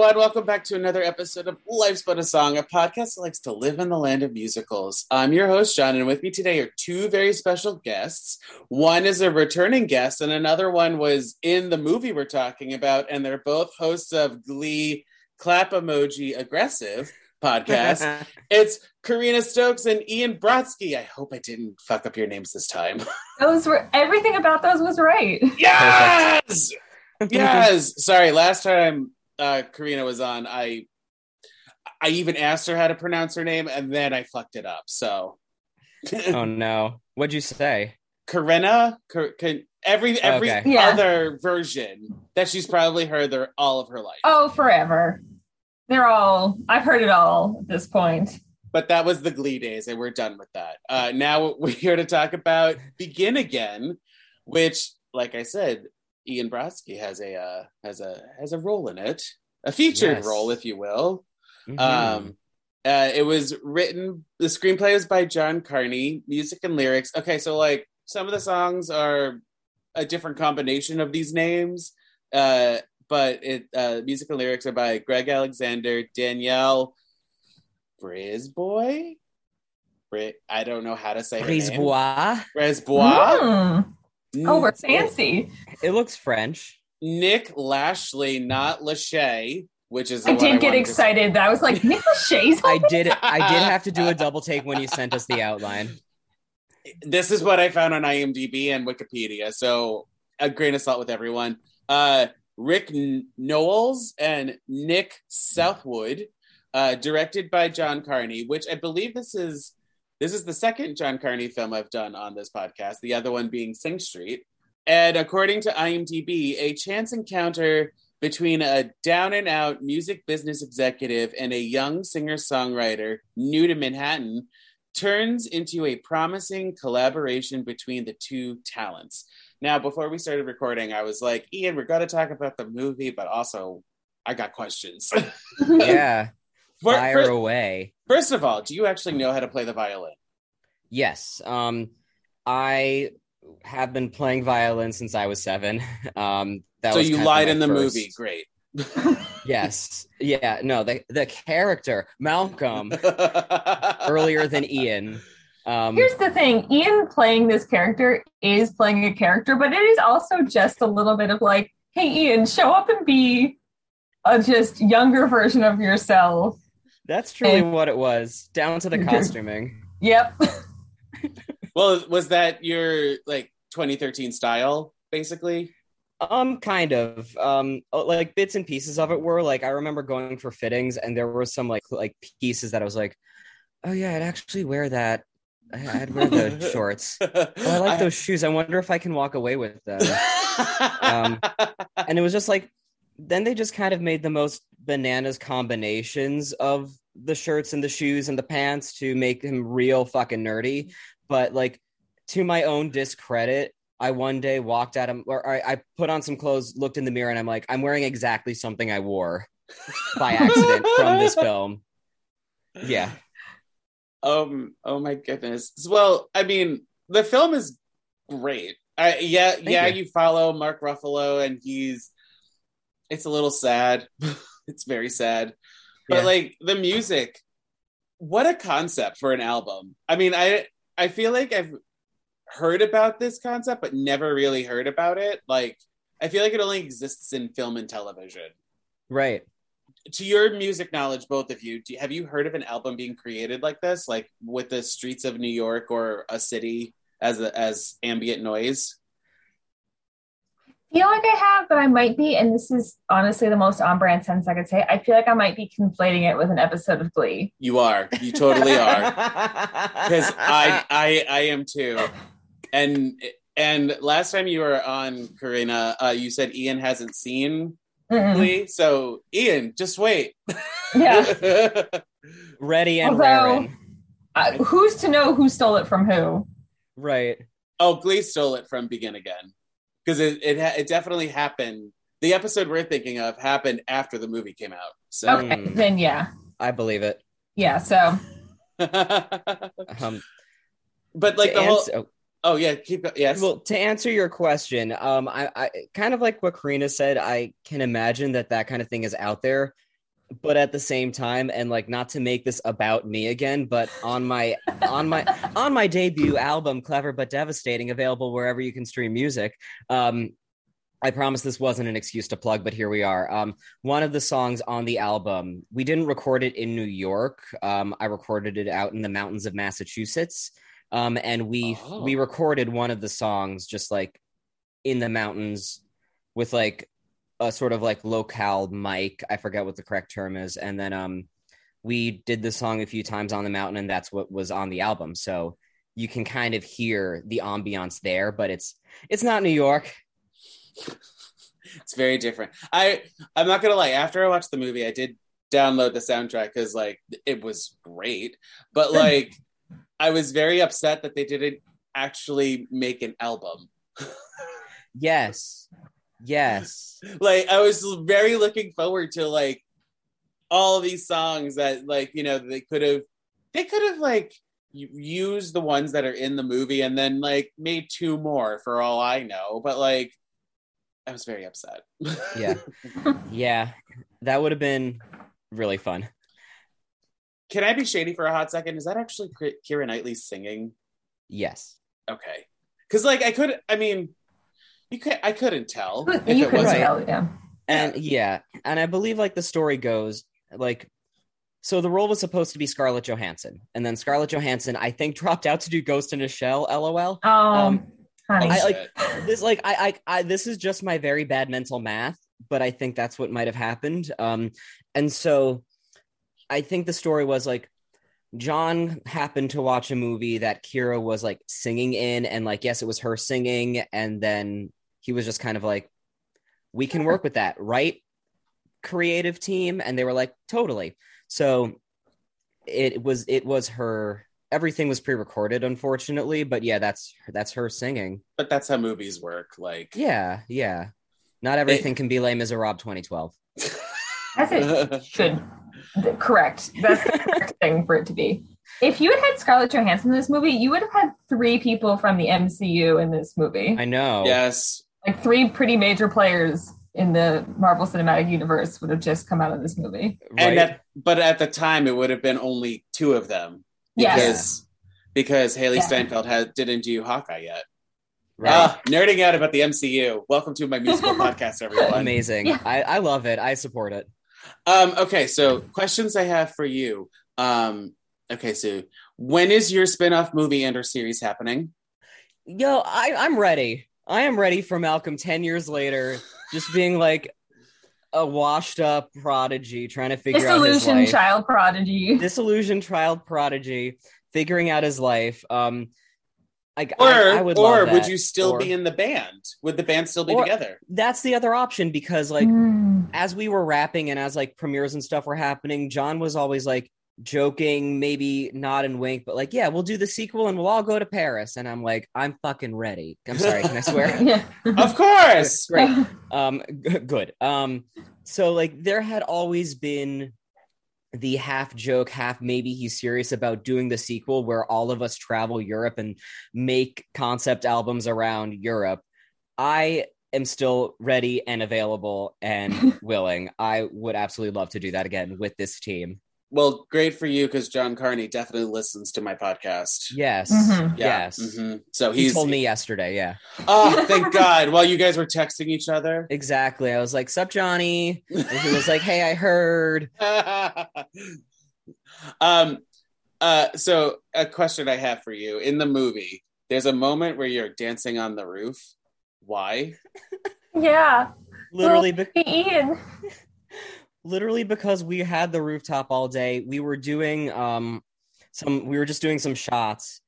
Everyone. Welcome back to another episode of Life's But a Song, a podcast that likes to live in the land of musicals. I'm your host, John, and with me today are two very special guests. One is a returning guest, and another one was in the movie we're talking about, and they're both hosts of Glee Clap Emoji Aggressive podcast. it's Karina Stokes and Ian Brodsky. I hope I didn't fuck up your names this time. Those were everything about those was right. yes! yes! Sorry, last time uh, Karina was on, I I even asked her how to pronounce her name, and then I fucked it up. So, oh no, what'd you say? Karina, Kar- can, every every Okay. Yeah. other version that she's probably heard their, all of her life. Oh, forever. They're all. I've heard it all at this point. But that was the Glee days, and we're done with that. Uh, now we're here to talk about Begin Again, which, like I said, Ian Brodsky has a uh, has a has a role in it, a featured Yes. role, if you will. Mhm. Um, uh, it was written. The screenplay was by John Carney. Music and lyrics. Okay, so like some of the songs are a different combination of these names, uh, but it uh, music and lyrics are by Greg Alexander, Danielle Brisebois. Bri- I don't know how to say. Brisebois. Brisebois. Mm. Oh, we're fancy. It looks French. Nick Lashley, not Lachey, which is I one did get wanted excited. That I was like, Nick Lachey's I did. I did have to do a double take when you sent us the outline. this is what I found on IMDb and Wikipedia. So a grain of salt with everyone. Uh, Rick N- Nowels and Nick Southwood, uh, directed by John Carney, which I believe this is this is the second John Carney film I've done on this podcast. The other one being Sing Street. And according to IMDb, a chance encounter between a down and out music business executive and a young singer songwriter new to Manhattan turns into a promising collaboration between the two talents. Now, before we started recording, I was like, Ian, we're going to talk about the movie, but also I got questions. Yeah, For- fire for- away. First of all, do you actually know how to play the violin? Yes. Um, I have been playing violin since I was seven. Um, that so was you lied in the first- movie. Great. Yes. Yeah. No. The the character Malcolm earlier than Ian. Um, Here's the thing Ian playing this character is playing a character, but it is also just a little bit of like, hey, Ian, show up and be a just younger version of yourself. That's truly and- what it was, down to the costuming. Yep. well, was that your like 2013 style, basically? Um, kind of. Um, uh, like bits and pieces of it were like I remember going for fittings, and there were some like like pieces that I was like, oh yeah, I'd actually wear that. I- I'd wear the shorts. Oh, I like those shoes. I wonder if I can walk away with them. Um, and it was just like, then they just kind of made the most bananas combinations of the shirts and the shoes and the pants to make him real fucking nerdy. But like, to my own discredit, I one day walked at him, or I, I put on some clothes, looked in the mirror, and I'm like, I'm wearing exactly something I wore by accident from this film. Yeah. Um. Oh my goodness. Well, I mean, the film is great. I, yeah, yeah. you. You. follow Mark Ruffalo, and he's. It's a little sad. it's very sad, but Yeah. like the music, what a concept for an album. I mean, I I feel like I've heard about this concept, but never really heard about it. Like, I feel like it only exists in film and television. Right. to your music knowledge, both of you, do, have you heard of an album being created like this, like with the streets of New York or a city as a, as ambient noise? Feel like I have, but I might be, and this is honestly the most on brand sense I could say. I feel like I might be conflating it with an episode of Glee. You are, you totally are, because I I I am too. And and last time you were on, Karina, uh, you said Ian hasn't seen Mm-mm. Glee, so Ian, just wait. Yeah. ready and Although- raring. Uh, who's to know who stole it from who? Right. Oh, Glee stole it from Begin Again because it it, ha- it definitely happened. The episode we're thinking of happened after the movie came out. So, Okay, Mm. then yeah, I believe it. yeah. So but Um, like to the whole. answer- oh, Oh yeah, keep yes. Well, to answer your question, um, I, I kind of like what Karina said. I can imagine that that kind of thing is out there, but at the same time, and like not to make this about me again, but on my on my on my debut album, "Clever but Devastating," available wherever you can stream music. Um, I promise this wasn't an excuse to plug, but here we are. Um, one of the songs on the album, we didn't record it in New York. Um, I recorded it out in the mountains of Massachusetts. Um, and we Oh. we recorded one of the songs just like in the mountains with like a sort of like locale mic. I forget what the correct term is. And then um, we did the song a few times on the mountain, and that's what was on the album. So you can kind of hear the ambiance there, but it's it's not New York. it's very different. I I'm not gonna lie. After I watched the movie, I did download the soundtrack because like it was great, but like I was very upset that they didn't actually make an album. Yes. Yes. like I was very looking forward to like all these songs that like you know they could have they could have like used the ones that are in the movie and then like made two more for all I know. But like I was very upset. Yeah. Yeah. That would have been really fun. Can I be shady for a hot second? Is that actually Keira Knightley singing? Yes. Okay, because like I could, I mean, you could, I couldn't tell if you it could wasn't. tell, yeah. And yeah, and I believe like the story goes like so the role was supposed to be Scarlett Johansson, and then Scarlett Johansson I think dropped out to do Ghost in a Shell. LOL. Oh, Um, honey. I like this. Like I, I, I, this is just my very bad mental math, but I think that's what might have happened. Um, and so I think the story was like John happened to watch a movie that Keira was like singing in, and like yes, it was her singing, and then he was just kind of like, "We can work with that, right?" Creative team, and they were like, "Totally." So it was it was her. Everything was pre-recorded, unfortunately, but yeah, that's that's her singing. But that's how movies work. Like, Yeah, yeah. Not everything can be Les Miserables 2012. As it should. Correct. That's the correct thing for it to be. If you had had Scarlett Johansson in this movie, you would have had three people from the MCU in this movie. I know. yes, Like three pretty major players in the Marvel Cinematic Universe would have just come out of this movie. Right? and at, but at the time it would have been only two of them Yes. because because Hailee Yeah. Steinfeld had didn't do Hawkeye yet. right. Ah, nerding out about the MCU. Welcome to my musical podcast, everyone. Amazing. Yeah. I, I love it. I support it. Um, okay, so questions I have for you. Um, okay, so when is your spin-off movie and or series happening? Yo, I, I'm ready. I am ready for Malcolm 10 years later, just being like a washed up prodigy trying to figure out his Disillusioned life. child prodigy. Disillusioned child prodigy figuring out his life. Um, like Or I, I would or would you still Or- be in the band? Would the band still be Or- together? That's the other option because like Mm. as we were wrapping and as like premieres and stuff were happening, John was always like joking, maybe nod and wink, but like, yeah, we'll do the sequel and we'll all go to Paris. And I'm like, I'm fucking ready. I'm sorry, can I swear? Yeah. Of course. Great. Um, g- good. Um, so like there had always been the half joke, half maybe he's serious about doing the sequel where all of us travel Europe and make concept albums around Europe. I am still ready and available and willing. I would absolutely love to do that again with this team. Well, great for you because John Carney definitely listens to my podcast. Yes. Mhm. Yeah. Yes. Mhm. So He told me yesterday, yeah. Oh, thank God! While you guys were texting each other. Exactly. I was like, Sup, Johnny? And he was like, Hey, I heard. um. Uh. So a question I have for you in the movie, there's a moment where you're dancing on the roof. Why? yeah. Literally, be- Ian. Literally because we had the rooftop all day we were doing um some we were just doing some shots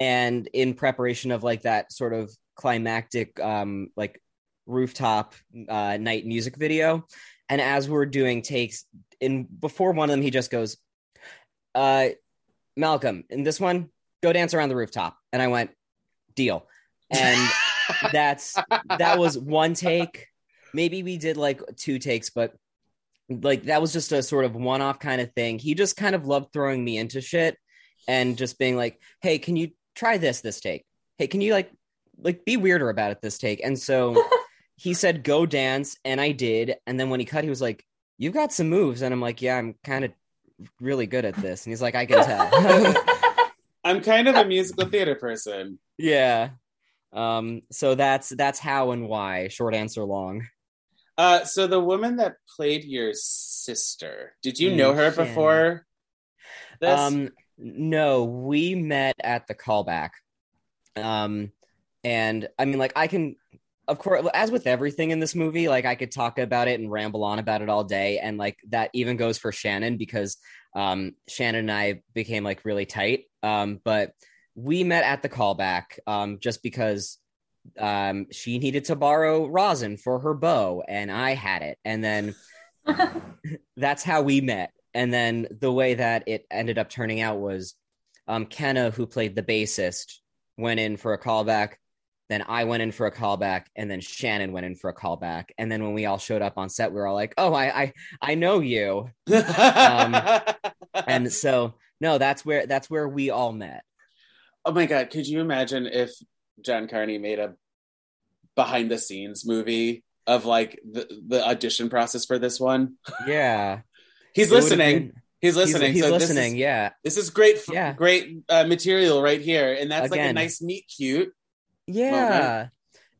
and in preparation of like that sort of climactic um like rooftop uh night music video. And as we're doing takes in before one of them he just goes uh malcolm in this one go dance around the rooftop. And i went deal. And that's that was one take. Maybe we did like two takes, but like that was just a sort of one-off kind of thing. He just kind of loved throwing me into shit and just being like, "Hey, can you try this this take? Hey, can you like like be weirder about it this take?" And so he said, "Go dance," and I did. And then when he cut, he was like, "You've got some moves," and I'm like, "Yeah, I'm kind of really good at this." And he's like, "I can tell." I'm kind of a musical theater person. yeah. Um. So that's that's how and why. Short answer, long. Uh, so the woman that played your sister, did you know her Shannon. before this? Um, no, we met at the callback. Um, and I mean, like, I can, of course, as with everything in this movie, like, I could talk about it and ramble on about it all day. And like, that even goes for Shannon because um, Shannon and I became like really tight. Um, but we met at the callback um, just because um, she needed to borrow rosin for her bow and I had it. And then that's how we met. And then the way that it ended up turning out was um, Kenna, who played the bassist, went in for a callback. Then I went in for a callback, and then Shannon went in for a callback. And then when we all showed up on set, we were all like, "Oh, I, I, I know you." um, And so, no, that's where that's where we all met. oh my god, could you imagine if John Carney made a behind the scenes movie of like the, the audition process for this one? Yeah, He's listening. been- He's he's, listening. he's So listening. is- yeah, This is great, Yeah. great uh, material right here, and that's like a nice meet cute. Yeah.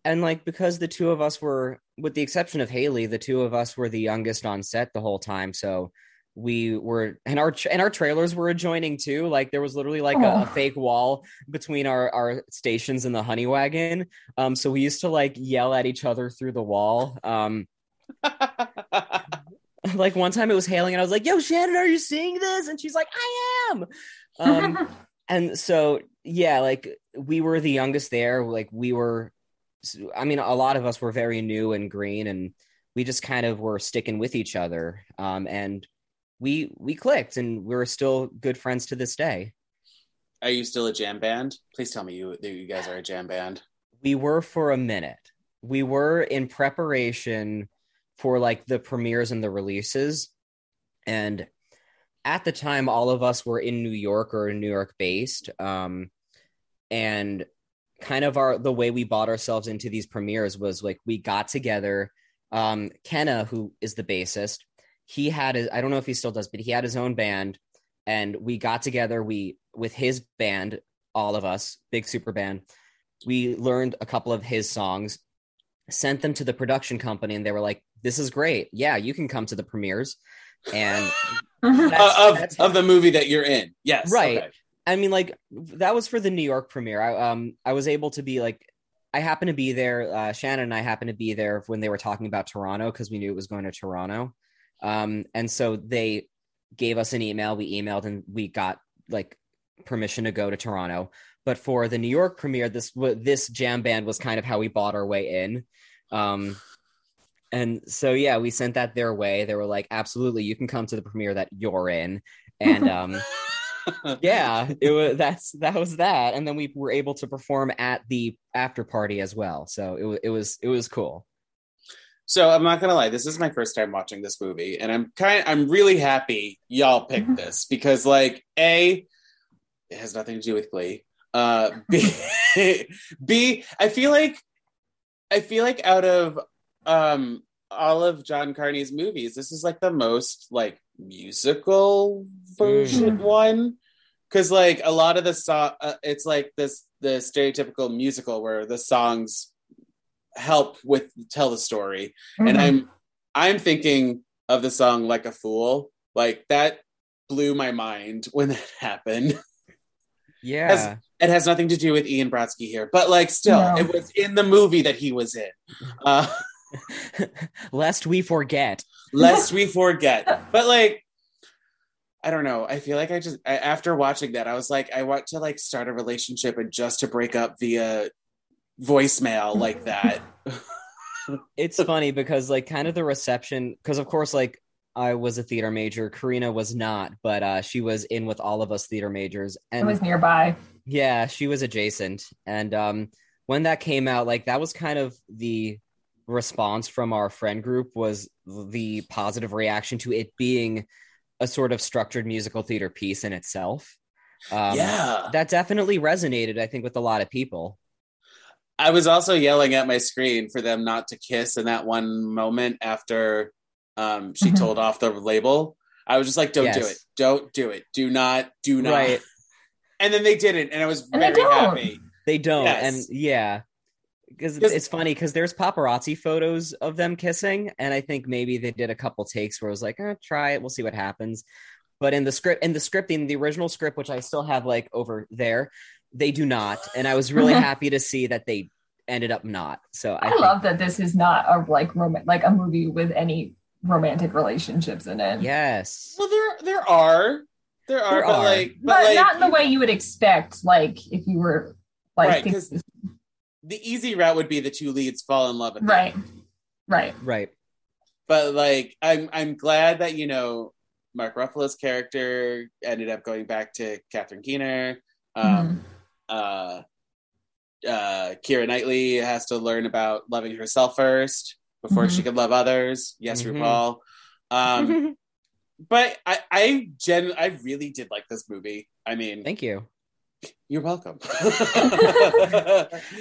And like because the two of us were with the exception of Hailee, the two of us were the youngest on set the whole time. So we were and our and our trailers were adjoining too. Like there was literally like a, a fake wall between our our stations and the honey wagon. Um so we used to like yell at each other through the wall. Um like one time it was hailing and I was like, "Yo, Shannon, are you seeing this?" And she's like, "I am." Um and so yeah like we were the youngest there like we were i mean a lot of us were very new and green and we just kind of were sticking with each other um, and we we clicked and we're still good friends to this day Are you still a jam band? Please tell me you you guys are a jam band. we were for a minute we were in preparation for like the premieres and the releases and at the time all of us were in new york or new york based um, and kind of our the way we bought ourselves into these premieres was like we got together um kenna who is the bassist he had his i don't know if he still does but he had his own band and we got together we with his band all of us big super band we learned a couple of his songs sent them to the production company and they were like this is great yeah you can come to the premieres and That's- Uh, of that's- of the movie that you're in. Yes. Right. okay. I mean, like that was for the New York premiere. I um I was able to be like I happened to be there. Uh, Shannon and I happened to be there when they were talking about Toronto because we knew it was going to Toronto. Um, and so they gave us an email. We emailed and we got like permission to go to Toronto. But for the New York premiere, this this jam band was kind of how we bought our way in. Um, and so yeah, we sent that their way. They were like, "Absolutely, you can come to the premiere that you're in." And um, yeah it was that's that was that and then we were able to perform at the after party as well so it was it was it was cool So I'm not gonna lie, this is my first time watching this movie, and I'm kind I'm really happy y'all picked Mhm. this because like A, it has nothing to do with Glee. Uh B B, I feel like I feel like out of um all of John Carney's movies, this is like the most like musical version Mm. one. Cause like a lot of the song, uh, it's like this the stereotypical musical where the songs help with tell the story. And Mhm. i'm i'm thinking of the song like a fool. Like that blew my mind when that happened. Yeah. It has nothing to do with ian brodsky here but like still No. it was in the movie that he was in. Uh lest we forget. Lest we forget. But like i don't know. I feel like i just I, after watching that i was like i want to like start a relationship and just to break up via voicemail like that it's funny because like kind of the reception because of course like i was a theater major karina was not but uh she was in with all of us theater majors it and was nearby. Yeah, she was adjacent. And um when that came out, like that was kind of the response from our friend group was the positive reaction to it being a sort of structured musical theater piece in itself. Um, yeah. that definitely resonated, I think, with a lot of people. I was also yelling at my screen for them not to kiss in that one moment after um, she Mhm. told off the label. I was just like, don't do it. Don't do it. Do not, do not. Right. And then they didn't. And I was And they very don't. happy. They don't, Yes. and yeah, because it's funny because there's paparazzi photos of them kissing, and I think maybe they did a couple takes where it was like, eh, "Try it, we'll see what happens." But in the script, in the scripting, the original script, which I still have like over there, they do not, and I was really happy to see that they ended up not. So I, I think- love that this is not a like rom- like a movie with any romantic relationships in it. Yes, Well, there there are. There are, There but are. like, but, But, like, not in the way you would expect, like if you were like Right, think- 'cause the easy route would be the two leads fall in love. Right, end. right. right. but like i'm i'm glad that you know mark ruffalo's character ended up going back to catherine keener um uh uh keira knightley has to learn about loving herself first before she Mhm. could love others yes Mhm. rupaul um but i i gen i really did like this movie i mean Thank you. you're welcome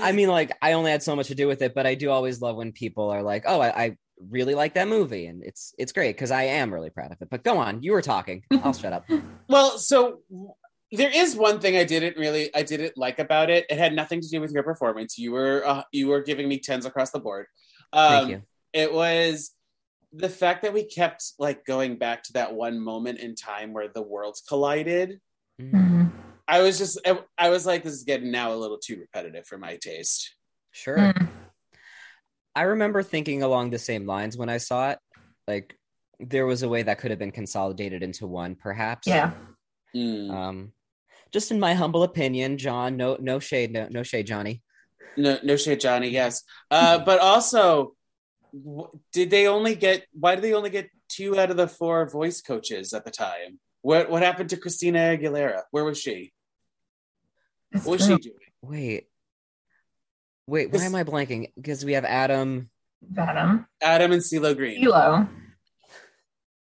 I mean, like, I only had so much to do with it, but I do always love when people are like, "Oh, I, I really like that movie," and it's it's great because I am really proud of it. But go on, you were talking. I'll shut up. Well, so there is one thing I didn't really I didn't like about it. It had nothing to do with your performance. You were uh, you were giving me tens across the board. Um, Thank you. It was the fact that we kept like going back to that one moment in time where the worlds collided. Mm, Mhm. I was just I, I was like, this is getting now a little too repetitive for my taste. Sure. Mm. I remember thinking along the same lines when I saw it. Like, there was a way that could have been consolidated into one, perhaps. Yeah. Mm. Um, just in my humble opinion, John. No, no shade. No, no shade, Johnny. No, no shade, Johnny. Yes, uh, but also, did they only get? Why did they only get two out of the four voice coaches at the time? What What happened to Christina Aguilera? Where was she? It's What was true. she doing? Wait. Wait, why am I blanking? Because we have Adam. Adam. Adam and CeeLo Green, Elo.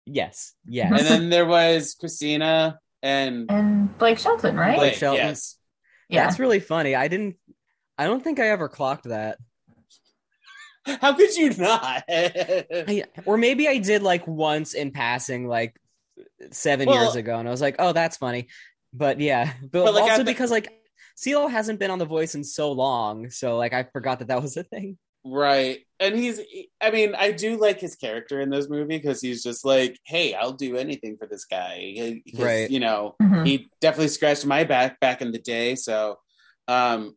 Yes. Yes. and then there was Christina and And Blake Shelton, right? Blake. Shelton. Yes, yeah. That's really funny. I didn't. I don't think I ever clocked that. how could you not? I, or maybe I did like once in passing, like seven Well- years ago, and I was like, "Oh, that's funny." But yeah, but, But, like, also the- because like CeeLo hasn't been on The Voice in so long, so like I forgot that that was a thing. Right. And he's, I mean, I do like his character in this movie because he's just like, hey, I'll do anything for this guy. Right. You know, Mhm. he definitely scratched my back back in the day. So, um,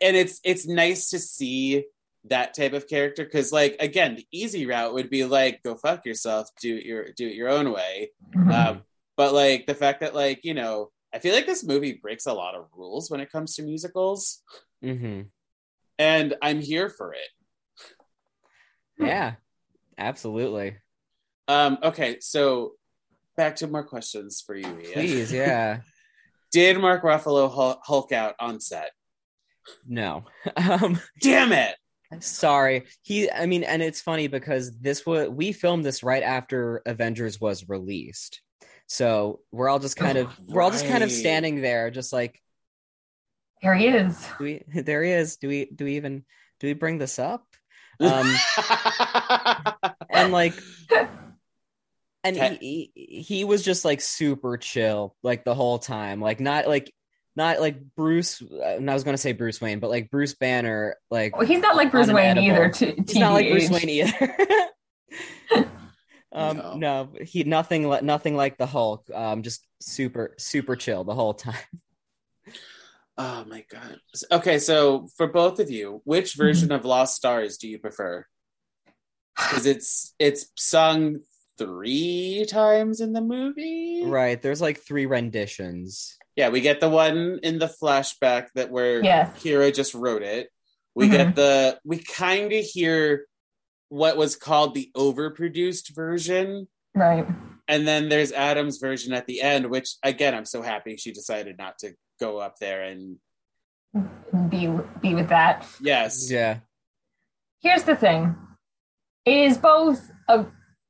and it's, it's nice to see that type of character because like again the easy route would be like go fuck yourself do it your do it your own way Mhm. um but like the fact that like you know i feel like this movie breaks a lot of rules when it comes to musicals hmm and i'm here for it Yeah, absolutely. Um, okay, so back to more questions for you, Ian. Please, yeah. Did Mark Ruffalo Hulk out on set? No. Um, Damn it! sorry. He. I mean, and it's funny because this was we filmed this right after Avengers was released, so we're all just kind of we're all just kind of standing there, just like There he is. do we there he is do we do we even do we bring this up um and like and he, he he was just like super chill like the whole time like not like not like bruce uh, i was gonna say bruce wayne but like bruce banner like Well, he's not like Bruce Wayne edible. either. To, he's not like bruce wayne either um No. no. he nothing li- nothing like the hulk um just super super chill the whole time oh my god. Okay, so for both of you, which version of Lost Stars do you prefer? Because it's it's sung three times in the movie. right there's like three renditions Yeah, we get the one in the flashback that where Yes. Keira just wrote it. We Mhm. get the we kind of hear what was called the overproduced version, Right. and then there's Adam's version at the end, which again I'm so happy she decided not to go up there and be be with that. Yes. Yeah. Here's the thing: it is both a.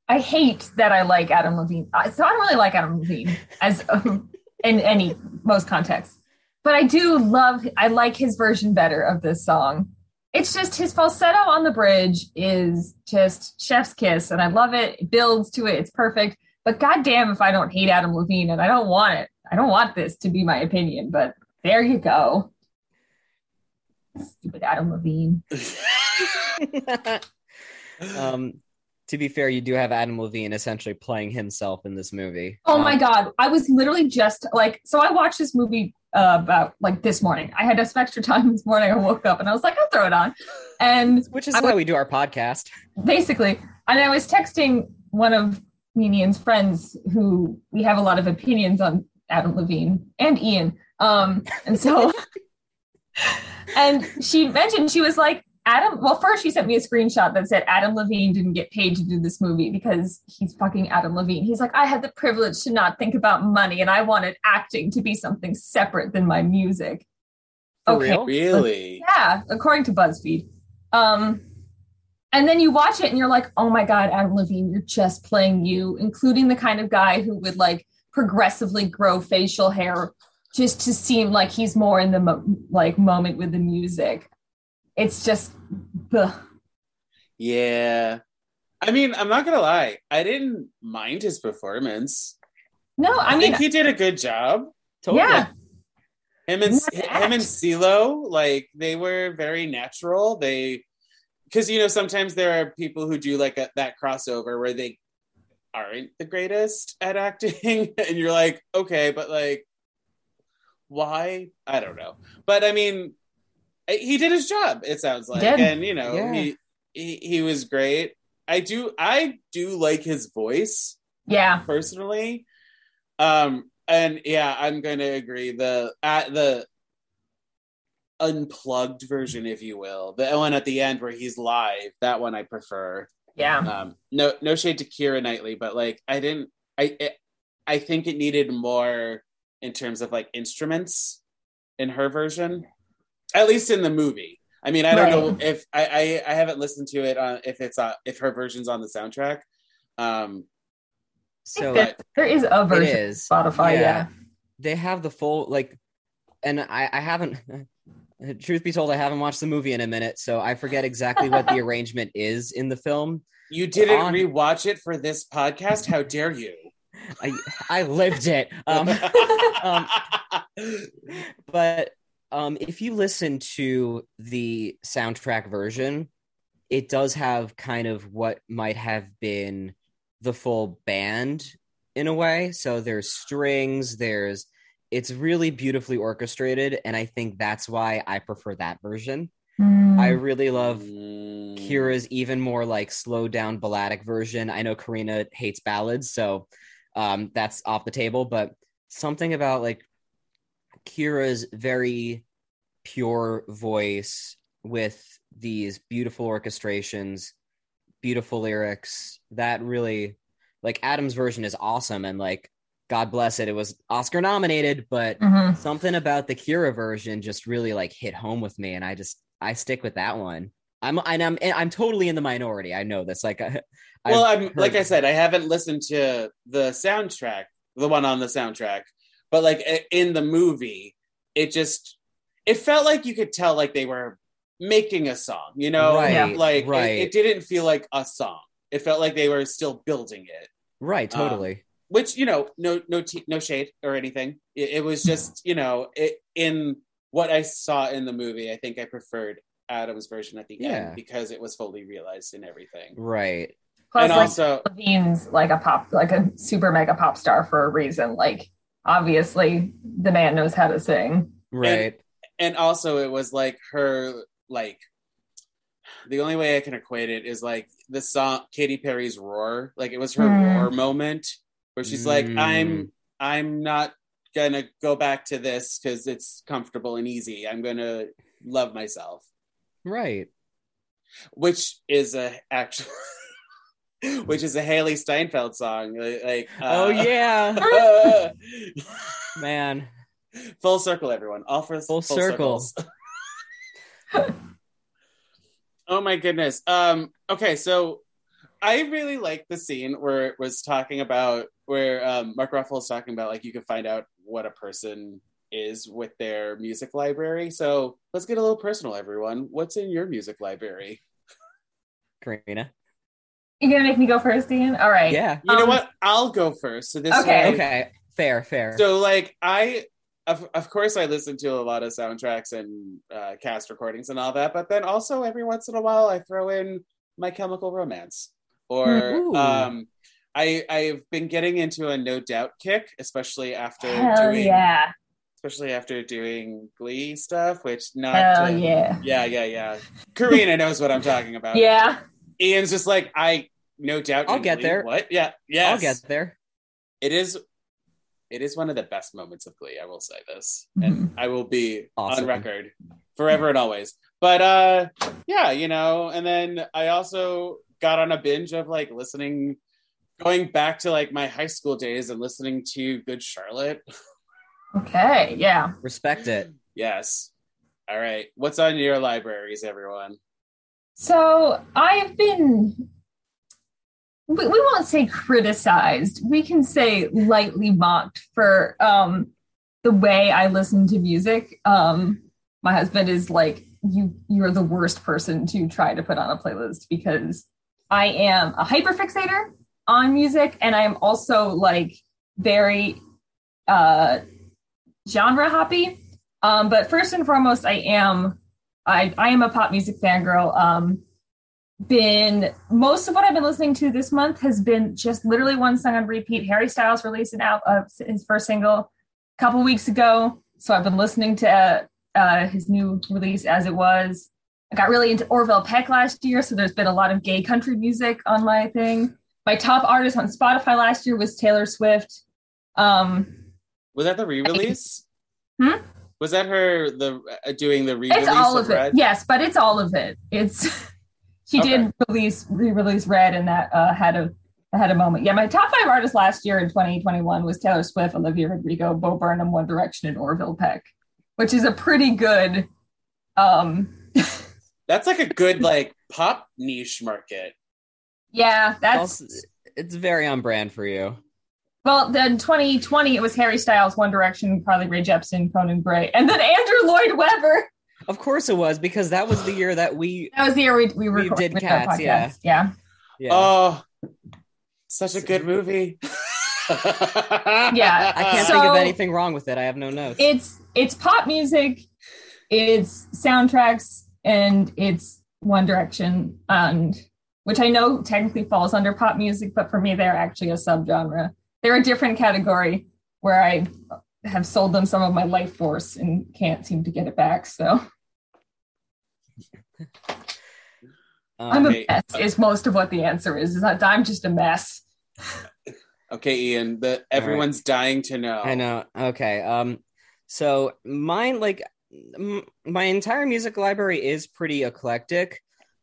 I hate that I like Adam Levine. So I don't really like Adam Levine as um, in any most contexts, but I do love. I like his version better of this song. It's just his falsetto on the bridge is just chef's kiss, and I love it. It builds to it. It's perfect. But goddamn, if I don't hate Adam Levine, and I don't want it, I don't want this to be my opinion. But there you go. Stupid Adam Levine. um, to be fair, you do have Adam Levine essentially playing himself in this movie. Oh my Um, god, I was literally just like, so I watched this movie uh, about like this morning. I had some extra time this morning. I woke up and I was like, I'll throw it on, and Which is I why we do our podcast. basically, and I was texting one of Minian's friends who we have a lot of opinions on Adam Levine and Ian. Um, and so, and she mentioned she was like, Adam. Well, first she sent me a screenshot that said Adam Levine didn't get paid to do this movie because he's fucking Adam Levine. He's like, I had the privilege to not think about money, and I wanted acting to be something separate than my music. Okay, real? Really? yeah, according to BuzzFeed. Um, and then you watch it and you're like, oh my God, Adam Levine, you're just playing you, including the kind of guy who would like progressively grow facial hair just to seem like he's more in the mo- like moment with the music. It's just, ugh. Yeah. I mean, I'm not gonna lie. I didn't mind his performance. no, I, I mean, think he did a good job. yeah, Him and to him and. CeeLo, like they were very natural. They, because you know, sometimes there are people who do like a, that crossover where they aren't the greatest at acting, and you're like, okay, but like, why? I don't know. But I mean, he did his job. It sounds like, and you know, Yeah. he, he he was great. I do I do like his voice yeah, personally. Um, and yeah, I'm going to agree. The at the unplugged version, if you will, the one at the end where he's live, that one I prefer. Yeah, Um, no, no shade to Keira Knightley, but like I didn't, I, it, I think it needed more in terms of like instruments in her version, at least in the movie. I mean, I don't know if I, I, I haven't listened to it uh, if it's uh, if her version's on the soundtrack. Um, So there, there is a version is. Spotify. Yeah. Yeah. They have the full like, and I I haven't. Truth be told, I haven't watched the movie in a minute, so I forget exactly what the arrangement is in the film. you didn't On- rewatch it for this podcast? How dare you? I I lived it. Um, um, but um, if you listen to the soundtrack version, it does have kind of what might have been the full band in a way. So there's strings, there's it's really beautifully orchestrated, and I think that's why I prefer that version. Mm. I really love Mm. Keira's even more like slowed down balladic version. I know Karina hates ballads, so um, that's off the table. But something about like Keira's very pure voice with these beautiful orchestrations, beautiful lyrics that really like Adam's version is awesome and like God bless it, it was Oscar nominated, but Mhm. something about the Keira version just really like hit home with me, and I just I stick with that one. I'm and I'm and I'm totally in the minority. I know this. Like, I, well, I've I'm heard- like I said, I haven't listened to the soundtrack, the one on the soundtrack, but like in the movie, it just it felt like you could tell like they were making a song, you know, Right, like it- right. It, didn't feel like a song. It felt like they were still building it, right, um, totally. Which you know, no no t- no shade or anything. It, it was just you know, it, in what I saw in the movie, I think I preferred Adam's version at the Yeah. end because it was fully realized in everything. right. Plus, and like, also, Levine's like a pop, like a super mega pop star for a reason. Like, obviously, the man knows how to sing. Right. and also it was like her like the only way I can equate it is like the song Katy Perry's roar. Like it was her Mm. roar moment where she's like, Mm. I'm I'm not gonna go back to this because it's comfortable and easy. I'm gonna love myself. right. Which is a actual which is a Hailee Steinfeld song. Like, like, oh uh, yeah, man. full circle, everyone. All for Full circle. circles. oh my goodness. Um. Okay, so I really like the scene where it was talking about where um, Mark Ruffalo is talking about like you can find out what a person is with their music library. So let's get a little personal, everyone. What's in your music library? Karina. You're gonna make me go first, Ian? All right. Yeah. You know Um, what? I'll go first. So this Okay. way, Okay. Fair, fair. So like I of, of course I listen to a lot of soundtracks and uh, cast recordings and all that, but then also every once in a while I throw in My Chemical Romance or um I I've been getting into a No Doubt kick, especially after Hell doing yeah. especially after doing Glee stuff, which not Hell uh, yeah. yeah yeah yeah. Karina knows what I'm talking about. Yeah. Ian's just like I no doubt. I'll get Glee. there. What? Yeah, Yeah. I'll get there. it is it is one of the best moments of glee i will say this and i will be Awesome. on record forever and always but uh yeah you know and then i also got on a binge of like listening going back to like my high school days and listening to good charlotte Okay. Yeah. Respect it. yes all right what's on your libraries everyone So I've been, we, we won't say criticized, we can say lightly mocked for um, the way I listen to music. Um, my husband is like, you, you're the worst person to try to put on a playlist because I am a hyperfixator on music and I'm also like very uh, genre hoppy. Um, but first and foremost, I am I, I am a pop music fangirl. Um, been most of what I've been listening to this month has been just literally one song on repeat. Harry Styles released an out uh, his first single a couple weeks ago, so I've been listening to uh, his new release as it was. I got really into Orville Peck last year, so there's been a lot of gay country music on my thing. My top artist on Spotify last year was Taylor Swift. Um, was that the re-release Hmm? was that her the uh, doing the re-release it's all of it. Red? Yes, but it's all of it. It's she Okay. did release re-release Red, and that uh, had a had a moment. Yeah, my top five artists last year in 2021 was Taylor Swift, Olivia Rodrigo, Bo Burnham, One Direction, and Orville Peck, which is a pretty good. Um, that's like a good like pop niche market yeah, that's Also, it's very on brand for you. well. Then 2020 it was Harry Styles, One Direction, Carly Rae Jepsen, Conan Gray, and then Andrew Lloyd Webber. Of course it was because that was the year that we That was the year we we, We did Cats, yeah. yeah. yeah. Oh, such a good movie. Yeah. I can't think of anything wrong with it. I have no notes. it's it's pop music it's soundtracks and it's one direction and which i know technically falls under pop music but for me they're actually a subgenre they're a different category where i have sold them some of my life force and can't seem to get it back so i'm Um, Okay. a mess is most of what the answer is is that i'm just a mess okay, Ian. The everyone's dying to know. I know. Okay. Um. So mine, like, my entire music library is pretty eclectic,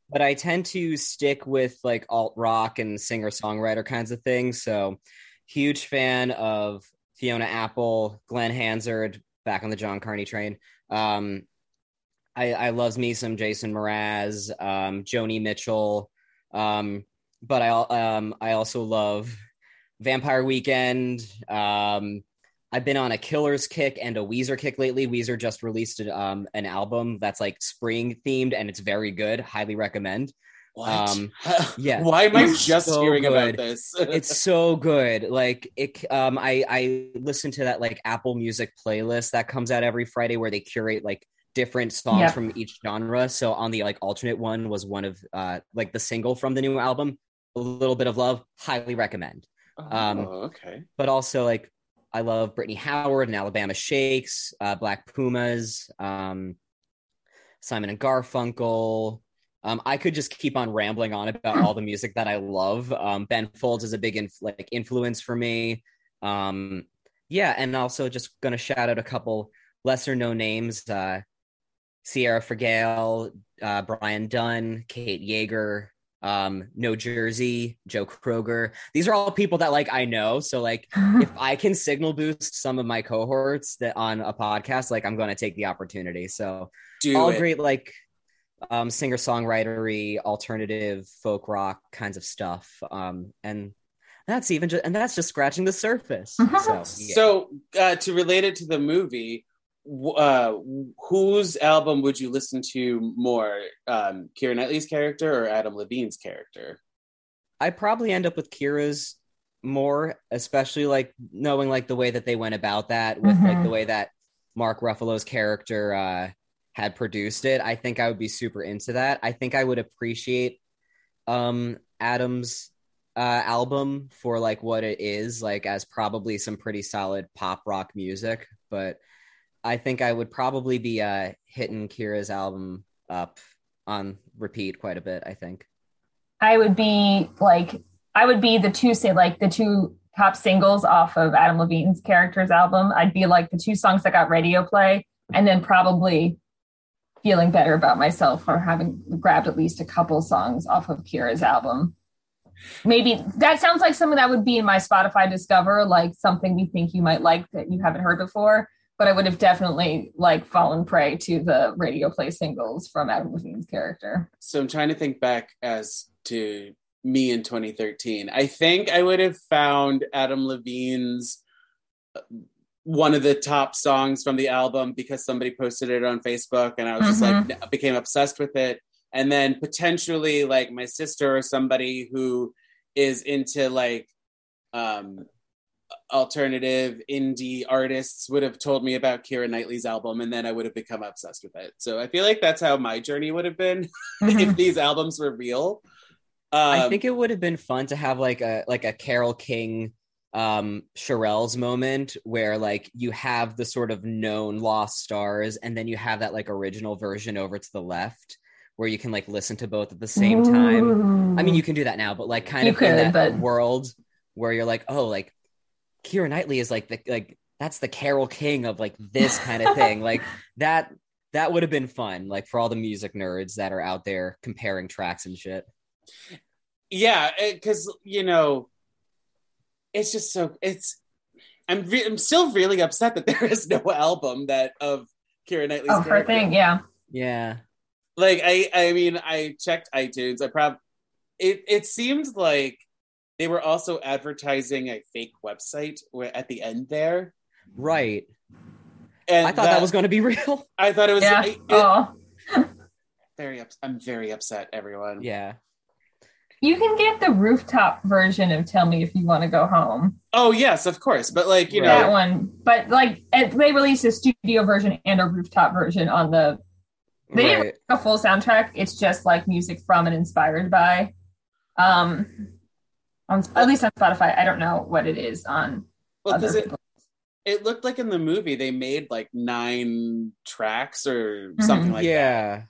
but I tend to stick with like alt rock and singer songwriter kinds of things. So, huge fan of Fiona Apple, Glen Hansard, back on the John Carney train. Um, I, I me some Jason Mraz, um, Joni Mitchell, um, but I um I also love Vampire Weekend. Um, I've been on a Killers kick and a Weezer kick lately. Weezer just released um, an album that's like spring themed and it's very good. Highly recommend. What? Um, yeah. Why am I It's just so hearing about this? It's so good. Like it. Um, I I listen to that like Apple Music playlist that comes out every Friday where they curate like different songs Yeah. from each genre. So on the like alternate one was one of uh like the single from the new album, a little bit of love. Highly recommend. um, oh, okay. but also like I love Brittany Howard and Alabama Shakes, uh, Black Pumas, um, Simon and Garfunkel. Um, I could just keep on rambling on about all the music that I love. Um, ben Folds is a big inf- like influence for me. Um, yeah, and also just gonna shout out a couple lesser known names: uh, Sierra Fergale, uh, Brian Dunn, Kate Yeager, um, No Jersey, Joe Kroger. These are all people that like I know. So like if I can signal boost some of my cohorts that on a podcast, like I'm going to take the opportunity. So Do all it. great like um, singer songwritery, alternative folk rock kinds of stuff. Um, and that's even just and that's just scratching the surface. So yeah. So uh, to relate it to the movie, w- uh, whose album would you listen to more, um, Keira Knightley's character or Adam Levine's character? I probably end up with Keira's more, especially like knowing like the way that they went about that with like Mhm. the way that Mark Ruffalo's character uh had produced it. I think I would be super into that. I think I would appreciate um Adam's uh album for like what it is, like as probably some pretty solid pop rock music, but I think I would probably be uh hitting Keira's album up on repeat quite a bit, I think. I would be like I would be the two say like the two top singles off of Adam Levine's character's album. I'd be like the two songs that got radio play, and then probably feeling better about myself for having grabbed at least a couple songs off of Keira's album. Maybe that sounds like something that would be in my Spotify Discover, like something we think you might like that you haven't heard before. But I would have definitely like fallen prey to the radio play singles from Adam Levine's character. So I'm trying to think back as to me in 2013. I think I would have found Adam Levine's uh, one of the top songs from the album because somebody posted it on Facebook and I was just like became obsessed with it. And then potentially like my sister or somebody who is into like um alternative indie artists would have told me about Keira Knightley's album and then I would have become obsessed with it. So I feel like that's how my journey would have been if these albums were real. Um, I think it would have been fun to have like a like a Carole King um Shirelles moment where like you have the sort of known lost stars and then you have that like original version over to the left where you can like listen to both at the same time. I mean you can do that now, but like kind You of in that but- world where you're like, oh like Keira Knightley is like the like that's the Carole King of like this kind of thing. like that that would have been fun, like for all the music nerds that are out there comparing tracks and shit. yeah eh, because you know it's just so it's i'm re- i'm still really upset that there is no album that of Keira Knightley's oh, her thing, yeah. Yeah. like i i mean i checked itunes i prob it it seemed like they were also advertising a fake website at the end there Right. and I thought that, was going to be real. i thought it was Yeah. it- it- oh. very ups- i'm very upset everyone yeah. You can get the rooftop version of Tell Me If You Want to Go Home. oh yes of course but like you Right. know That one. But like it, they released a studio version and a rooftop version on the They didn't a full soundtrack. It's just like music from and inspired by. Um on at least on Spotify. I don't know what it is on well, 'cause other it, it looked like in the movie they made like nine tracks or something like that. yeah.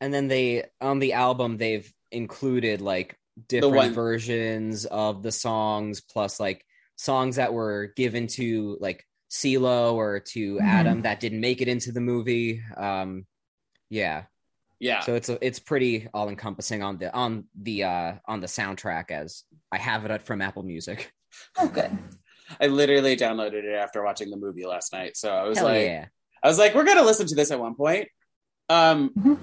And then they on the album they've included like different one- versions of the songs plus like songs that were given to like CeeLo or to Mhm. Adam that didn't make it into the movie. Um yeah. Yeah. So it's it's pretty all encompassing on the on the uh on the soundtrack as I have it from Apple Music. Oh good. I literally downloaded it after watching the movie last night. So I was Hell like, yeah. I was like, we're gonna listen to this at one point. Um, Mhm.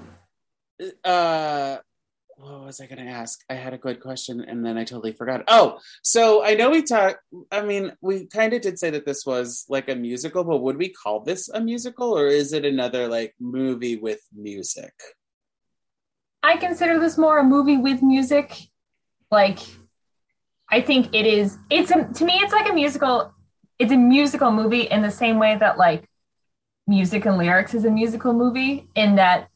uh, what was I gonna ask? I had a good question and then I totally forgot. Oh, so I know we talked. I mean, we kind of did say that this was like a musical, but would we call this a musical or is it another like movie with music? I consider this more a movie with music. Like, I think it is. It's a to me. It's like a musical. It's a musical movie in the same way that like music and lyrics is a musical movie. In that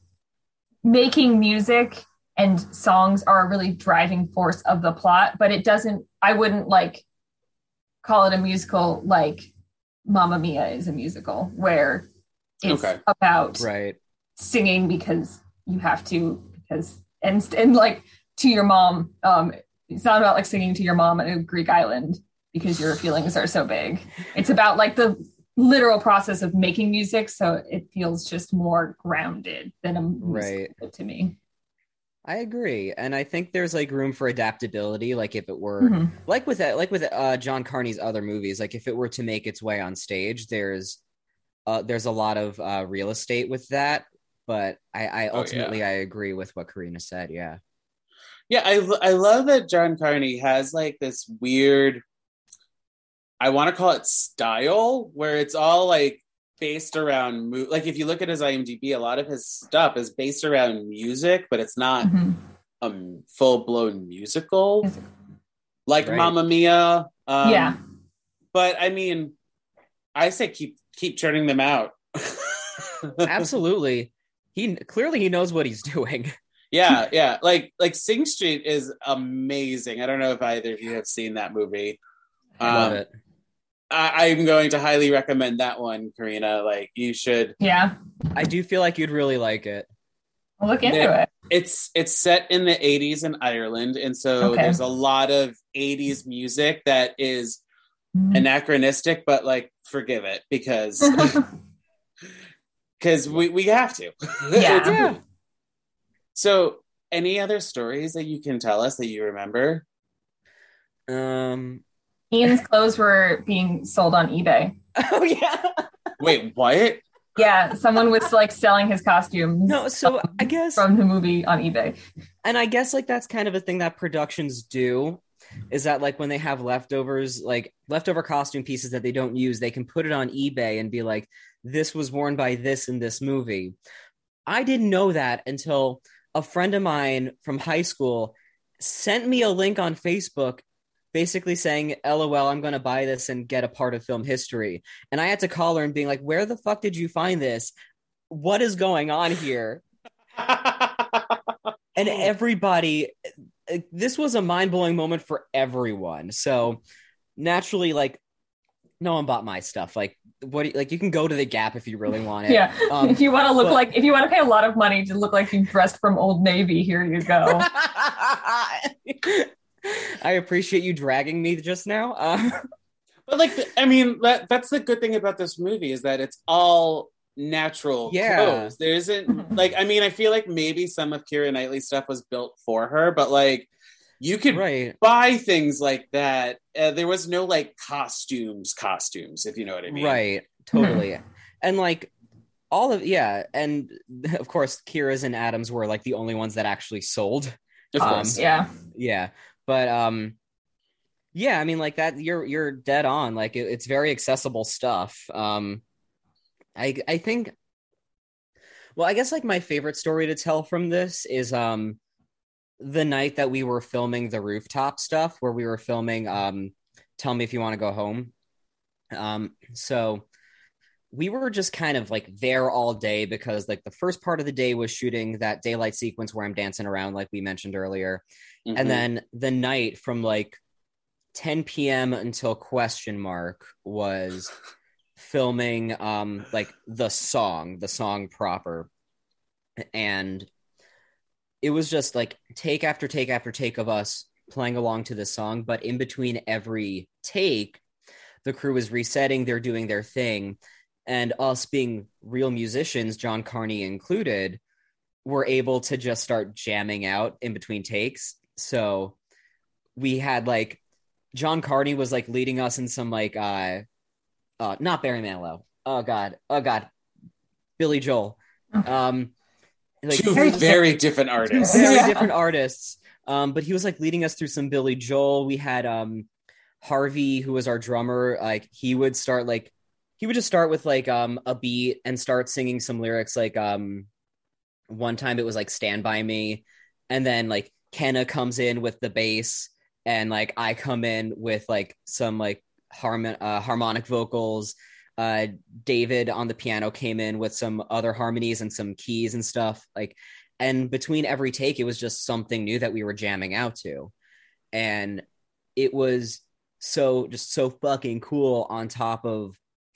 making music and songs are a really driving force of the plot, but it doesn't. I wouldn't like call it a musical like Mamma Mia is a musical where it's Okay. about Right. singing because you have to because and and like to your mom um it's not about like singing to your mom at a greek island because your feelings are so big it's about like the literal process of making music so it feels just more grounded than a Right. to me I agree, and I think there's like room for adaptability. Like if it were Mhm. like with that, like with uh, John Carney's other movies, like if it were to make its way on stage, there's uh, there's a lot of uh, real estate with that. But I, I Oh, yeah. ultimately I agree with what Karina said. Yeah, Yeah, I I love that John Carney has like this weird I want to call it style where it's all like based around mu- like if you look at his IMDb a lot of his stuff is based around music but it's not Mhm. a full-blown musical Musical. like Right. Mamma Mia um, Yeah. but I mean I say keep keep churning them out absolutely. He clearly he knows what he's doing. yeah yeah like like Sing Street is amazing I don't know if either of you have seen that movie I Love Um, it. I, I'm going to highly recommend that one, Karina. Like you should. Yeah. I do feel like you'd really like it. I'll look into Yeah. it. It's it's set in the 80s in Ireland, and so Okay. there's a lot of 80s music that is Mhm. anachronistic, but like forgive it because because we we have to. Yeah. Yeah. So, any other stories that you can tell us that you remember? Um. Ian's clothes were being sold on eBay. Oh yeah. Wait, what? Yeah, someone was like selling his costumes No, so I guess from the movie on eBay. and I guess like that's kind of a thing that productions do is that like when they have leftovers, like leftover costume pieces that they don't use, they can put it on eBay and be like, this was worn by this in this movie. I didn't know that until a friend of mine from high school sent me a link on Facebook basically saying, LOL, I'm going to buy this and get a part of film history. And I had to call her and being like, where the fuck did you find this? What is going on here? and everybody this was a mind-blowing moment for everyone so naturally like no one bought my stuff like what you- like you can go to the gap if you really want it Yeah. Um, if you want to look but- like, if you want to pay a lot of money to look like you dressed from Old Navy, here you go. i appreciate you dragging me just now um, But like, I mean, that that's the good thing about this movie is that it's all natural Yeah. clothes. There isn't like, I mean, I feel like maybe some of Keira Knightley's stuff was built for her, but like, you could right. buy things like that. Uh, there was no like costumes, costumes, if you know what I mean. right. Totally. And like all of yeah. And of course keira's and adams were like the only ones that actually sold. Of Um, course. Yeah. yeah. But um yeah i mean like that you're you're dead on. Like it, it's very accessible stuff. Um i i think well i guess like my favorite story to tell from this is um the night that we were filming the rooftop stuff where we were filming um tell me if you want to go home um so we were just kind of like there all day because like the first part of the day was shooting that daylight sequence where i'm dancing around like we mentioned earlier Mhm. and then the night from like 10 p.m. until question mark was filming um like the song, the song proper. And it was just like take after take after take of us playing along to the song, but in between every take, the crew is resetting, they're doing their thing, and us being real musicians, John Carney included, were able to just start jamming out in between takes. So we had like John Carney was like leading us in some like uh uh not Barry Manilow. Oh god. Oh god. Billy Joel. Um like two very very, different artists. very Yeah. different artists. Um, but he was like leading us through some Billy Joel. We had um Harvey, who was our drummer. Like he would start like he would just start with like um a beat and start singing some lyrics. Like um one time it was like Stand by Me, and then like Kenna comes in with the bass, and like I come in with like some like harmon uh, harmonic vocals. Uh, David on the piano came in with some other harmonies and some keys and stuff. Like and between every take it was just something new that we were jamming out to and it was so just so fucking cool on top of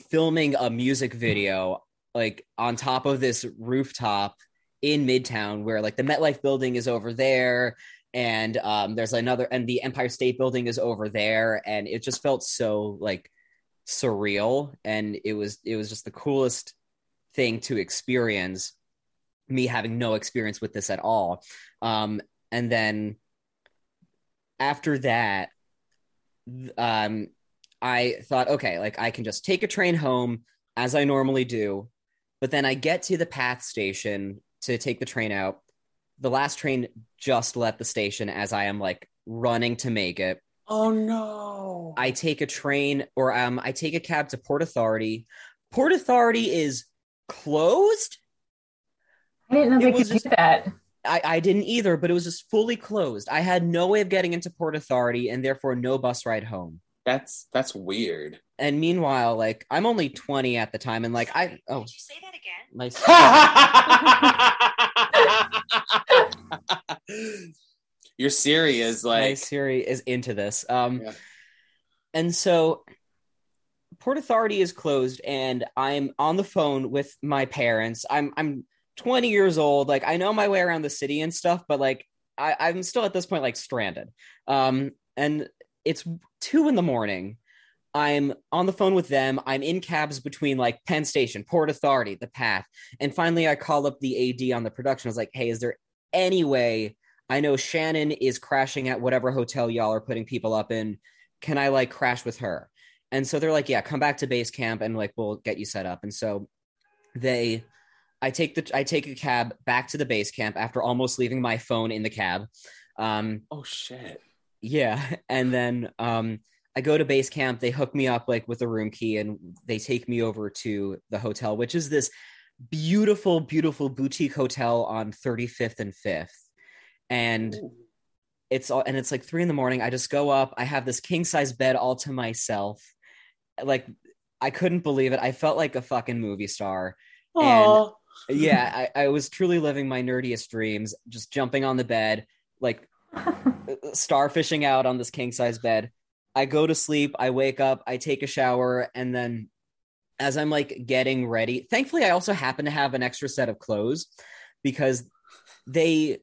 filming a music video like on top of this rooftop in midtown where like the metlife building is over there and um there's another and the empire state building is over there and it just felt so like surreal and it was it was just the coolest thing to experience me having no experience with this at all. Um, and then after that, um, I thought, okay, like I can just take a train home as I normally do. But then I get to the path station to take the train out. The last train just left the station as I am like running to make it. Oh no. I take a train or um I take a cab to Port Authority. Port Authority is closed. I didn't know It they was could just- do that. I, I didn't either, but it was just fully closed. I had no way of getting into Port Authority and therefore no bus ride home. That's that's weird. And meanwhile, like I'm only 20 at the time, and like I oh Did you say that again? my Your Siri is like my Siri is into this. Um, Yeah. and so Port Authority is closed, and I'm on the phone with my parents. I'm I'm 20 years old. Like I know my way around the city and stuff, but like I, I'm still at this point like stranded. Um, and it's two in the morning. I'm on the phone with them. I'm in cabs between like Penn Station, Port Authority, the path. And finally I call up the AD on the production. I was like, hey, is there any way I know Shannon is crashing at whatever hotel y'all are putting people up in. Can I like crash with her? And so they're like, yeah, come back to base camp and like we'll get you set up. And so they I take the I take a cab back to the base camp after almost leaving my phone in the cab. Um oh shit. yeah, and then um I go to base camp, they hook me up like with a room key and they take me over to the hotel, which is this beautiful beautiful boutique hotel on 35th and 5th. And it's all and it's like three in the morning. I just go up. I have this king size bed all to myself. Like I couldn't believe it. I felt like a fucking movie star. And Yeah, I, I was truly living my nerdiest dreams, just jumping on the bed, like uh, starfishing out on this king size bed. I go to sleep, I wake up, I take a shower, and then as I'm like getting ready, thankfully, I also happen to have an extra set of clothes because they,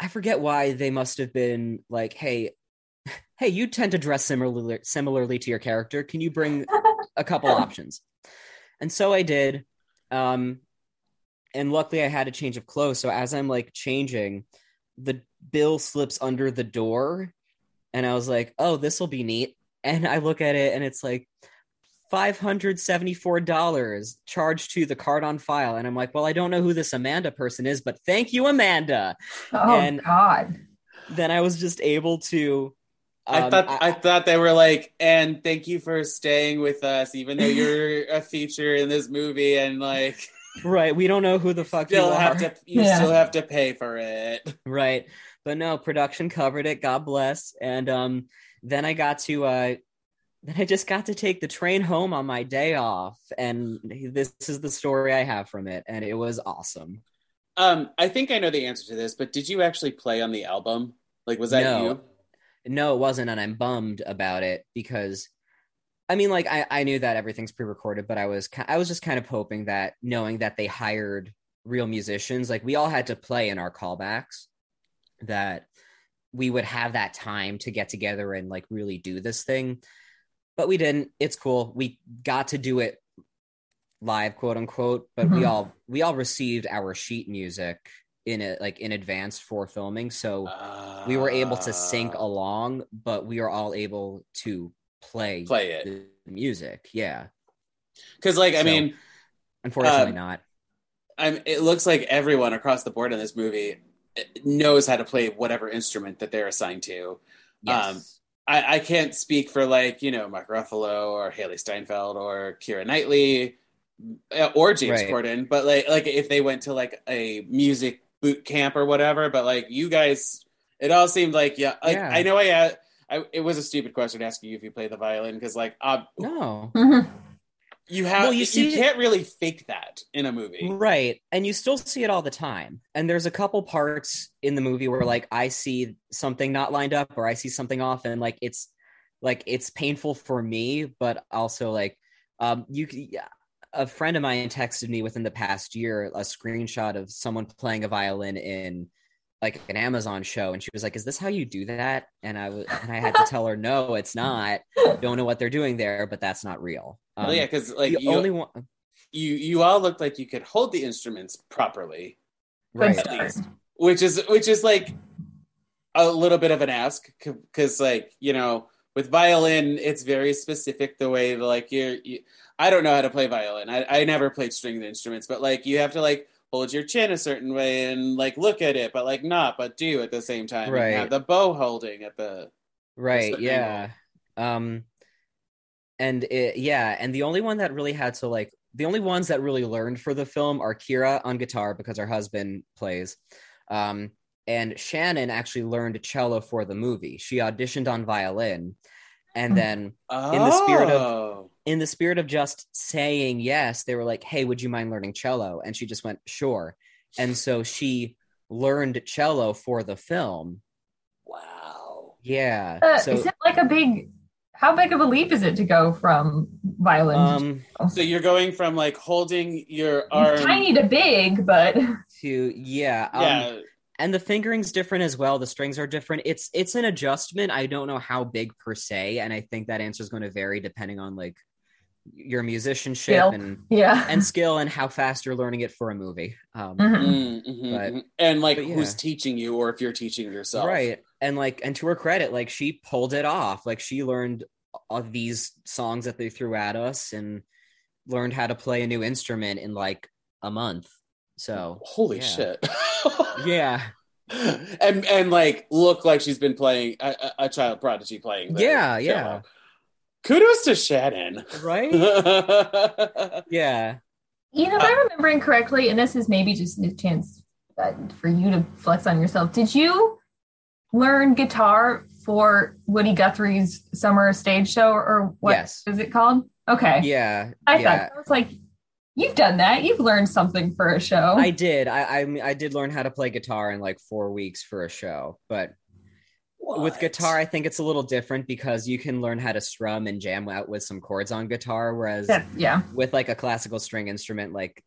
I forget why they must have been like, hey, hey, you tend to dress similarly similarly to your character. Can you bring a couple options? And so I did. Um, and luckily I had a change of clothes. So as I'm like changing, the bill slips under the door, and I was like, "Oh, this will be neat." And I look at it, and it's like five hundred seventy-four dollars charged to the card on file, and I'm like, "Well, I don't know who this Amanda person is, but thank you, Amanda." Oh And- God. Then I was just able to. I um, thought I, thought they were like, and thank you for staying with us, even though you're a feature in this movie, and like right. We don't know who the fuck still you are. have to you Yeah. still have to pay for it. right but no production covered it god bless and um then i got to uh then i just got to take the train home on my day off and this is the story i have from it and it was awesome Um, I think I know the answer to this, but did you actually play on the album? Like, was that No. you? no it wasn't and i'm bummed about it because i mean like i, I knew that everything's pre-recorded but i was i was just kind of hoping that knowing that they hired real musicians like we all had to play in our callbacks that we would have that time to get together and like really do this thing but we didn't it's cool we got to do it live quote unquote but we Mhm. all we all received our sheet music in it like in advance for filming so we were able to sync Uh, along, but we are all able to play play it the music. Yeah. because, like, I mean, Unfortunately Um, not. I'm. It looks like everyone across the board in this movie knows how to play whatever instrument that they're assigned to. Yes. um, I, I can't speak for like you know Mark Ruffalo or Hailee Steinfeld or Keira Knightley uh, or James Right. Corden, but like like if they went to like a music boot camp or whatever. But like you guys, it all seemed like yeah. Like Yeah. I know I, uh, I it was a stupid question asking you if you play the violin because like uh, no. You have Well, you you, can't really fake that in a movie. Right. And you still see it all the time. And there's a couple parts in the movie where like I see something not lined up or I see something off and like it's like it's painful for me, but also like um you yeah, a friend of mine texted me within the past year a screenshot of someone playing a violin in like an Amazon show and she was like is this how you do that and I was and I had to tell her no it's not don't know what they're doing there but that's not real um, well, yeah, because like the you, only one you you all looked like you could hold the instruments properly. Right. start. least. which is which is like a little bit of an ask because like you know with violin it's very specific the way that, like you're you, i don't know how to play violin I, I never played stringed instruments but like you have to like hold your chin a certain way and like look at it but like not but do at the same time and Right. have the bow holding at the Right. certain Yeah. Um, and it, yeah, and the only one that really had to like the only ones that really learned for the film are Keira on guitar because her husband plays, um, and Shannon actually learned cello for the movie. She auditioned on violin, and then oh. In the spirit of- in the spirit of just saying yes, they were like, "Hey, would you mind learning cello?" And she just went, "Sure." And so she learned cello for the film. wow Yeah. Uh, so is it like a big? How big of a leap is it to go from violin um so you're going from like holding your to arm tiny to big? But to yeah um, yeah and the fingering's different as well. The strings are different. It's it's an adjustment. I don't know how big per se and i think that answer is going to vary depending on like your musicianship Skill. and yeah, and skill and how fast you're learning it for a movie. Um Mhm. Mm, mhm, But- and like but yeah. who's teaching you or if you're teaching yourself. Right and like and to her credit like she pulled it off like she learned of these songs that they threw at us and learned how to play a new instrument in like a month so holy Yeah. shit yeah and and like look like she's been playing a, a- a child prodigy playing Yeah, cello. yeah. kudos to shannon right yeah Ian, if I'm remembering correctly, and this is maybe just a chance uh, for you to flex on yourself. Did you learn guitar for Woody Guthrie's summer stage show, or what is yes it called? Okay, yeah I yeah thought I was like, you've done that. You've learned something for a show. I did. I, I mean, I did learn how to play guitar in like four weeks for a show, but with guitar, I think it's a little different because you can learn how to strum and jam out with some chords on guitar, whereas That- yeah, with like a classical string instrument, like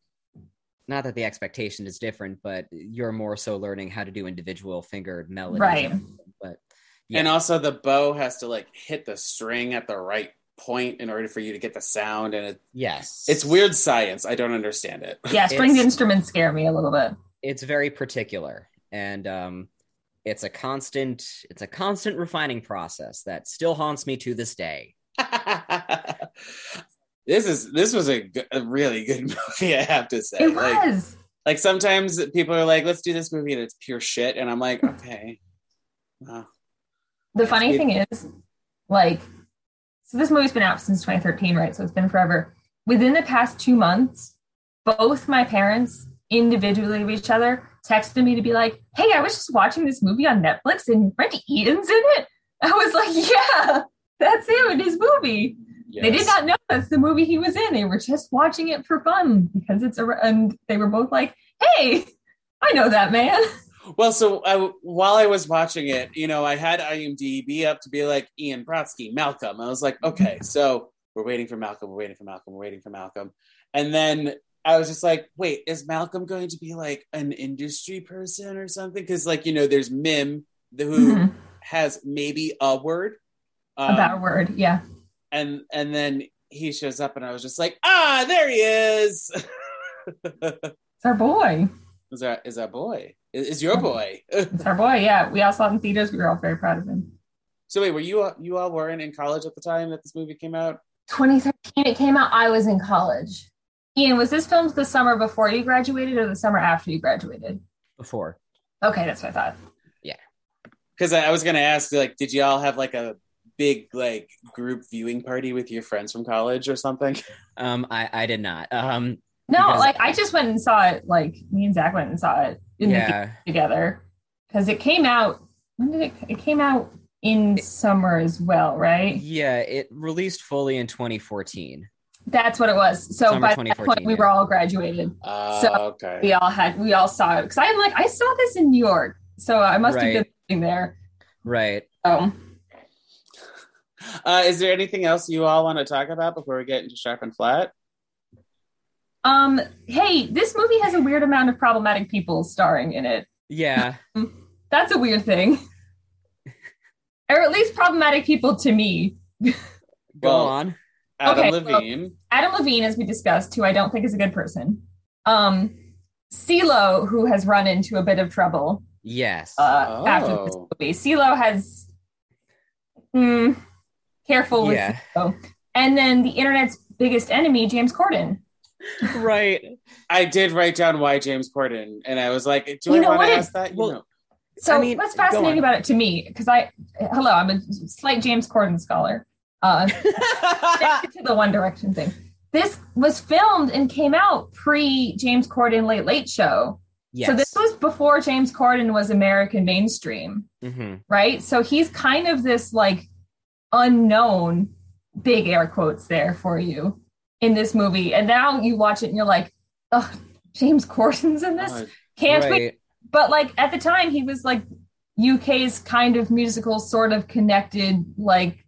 not that the expectation is different, but you're more so learning how to do individual fingered melodies. Right. But and also the bow has to like hit the string at the right point in order for you to get the sound and it, yes, it's weird science i don't understand it yeah. Stringed instruments scare me a little bit. It's very particular, and um, it's a constant. It's a constant refining process that still haunts me to this day. this is this was a, really good movie i have to say It like was. like sometimes people are like let's do this movie and it's pure shit and i'm like okay Wow. The funny thing is, like, so this movie's been out since 2013, right? So it's been forever. Within the past two months, both my parents individually of each other texted me to be like, "Hey, I was just watching this movie on Netflix and Brent Eaton's in it." I was like, "Yeah, that's him in his movie." They did not know that's the movie he was in. They were just watching it for fun because it's a. And they were both like, "Hey, I know that man." Well, so I, while I was watching it, you know, I had IMDb up to be like Ian Brisebois, Malcolm. I was like, okay, so we're waiting for Malcolm, we're waiting for Malcolm, we're waiting for Malcolm. And then I was just like, wait, is Malcolm going to be like an industry person or something? Because, like, you know, there's Mim, who Mhm. has maybe a word. Um, About a word, yeah. And and then he shows up, and I was just like, ah, there he is. It's our boy. is that is that boy? Is, is your boy? It's our boy. Yeah, we all saw it in theaters. We were all very proud of him. So wait, were you all- you all weren't in college at the time that this movie came out? 2013, it came out. I was in college. Ian, was this filmed the summer before you graduated or the summer after you graduated? Before, Okay, that's what I thought. Yeah. Because I, I was gonna ask, like, did y'all have like a big like group viewing party with your friends from college or something? um, I I did not. Um, No, like I just went and saw it. Like me and Zach went and saw it in the yeah, together because it came out. When did it? It came out in summer as well, right? yeah. It released fully in 2014. That's what it was. So Summer by that point, 2014, we were all graduated. Uh, So, okay. We all had. We all saw it because I'm like I saw this in New York, so I must Right. have been there. Right. So Uh, is there anything else you all want to talk about before we get into sharp and flat? Um, hey, this movie has a weird amount of problematic people starring in it. Yeah. That's a weird thing. or at least problematic people to me. Go Well- on. Adam Okay, well- Levine. Adam Levine, as we discussed, who I don't think is a good person. Um, CeeLo, who has run into a bit of trouble Yes. uh, after this Oh. movie. CeeLo has. Hmm, careful with Yeah. CeeLo. And then the internet's biggest enemy, James Corden. right. I did write down why James Corden, and I was like, "Do You I know want to ask that?" You well, know. So I mean, what's fascinating about it to me, because I, hello, I'm a slight James Corden scholar. Uh, to the One Direction thing. This was filmed and came out pre James Corden Late Late Show. yes. So this was before James Corden was American mainstream, hmm right? So he's kind of this like unknown, big air quotes there for you in this movie. And now you watch it and you're like, oh, James Corden's in this? Can't be Right. but like at the time he was like UK's kind of musical sort of connected like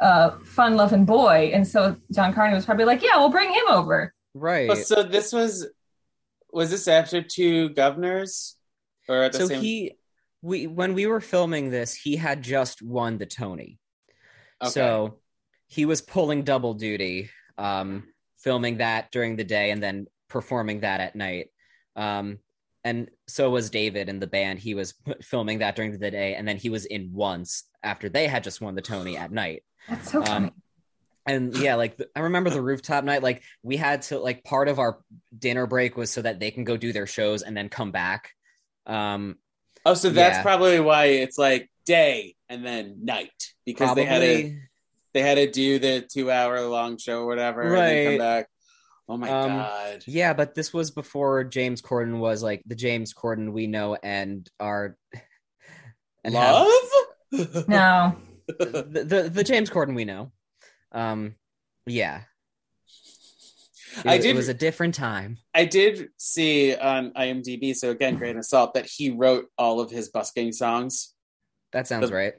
uh fun loving boy and so John Carney was probably like yeah we'll bring him over Right. oh, so this was was this after two governors, or at the so same? he we when we were filming this he had just won the tony Okay. so he was pulling double duty um filming that during the day and then performing that at night. Um and so was david in the band. He was filming that during the day and then he was in once after they had just won the tony at night. That's so funny. um and yeah like the, i remember the rooftop night like we had to like part of our dinner break was so that they can go do their shows and then come back. Um oh, so that's yeah. probably why it's like day and then night because probably they had to they had to do the two hour long show or whatever, and then come Right. back. Oh my Um, god! Yeah, but this was before James Corden was like the James Corden we know and are and have- Love. no the, the the James Corden we know. Um, yeah, it, I it did. was a different time. I did see on IMDb. So again, grain of salt that he wrote all of his busking songs. That sounds The- right.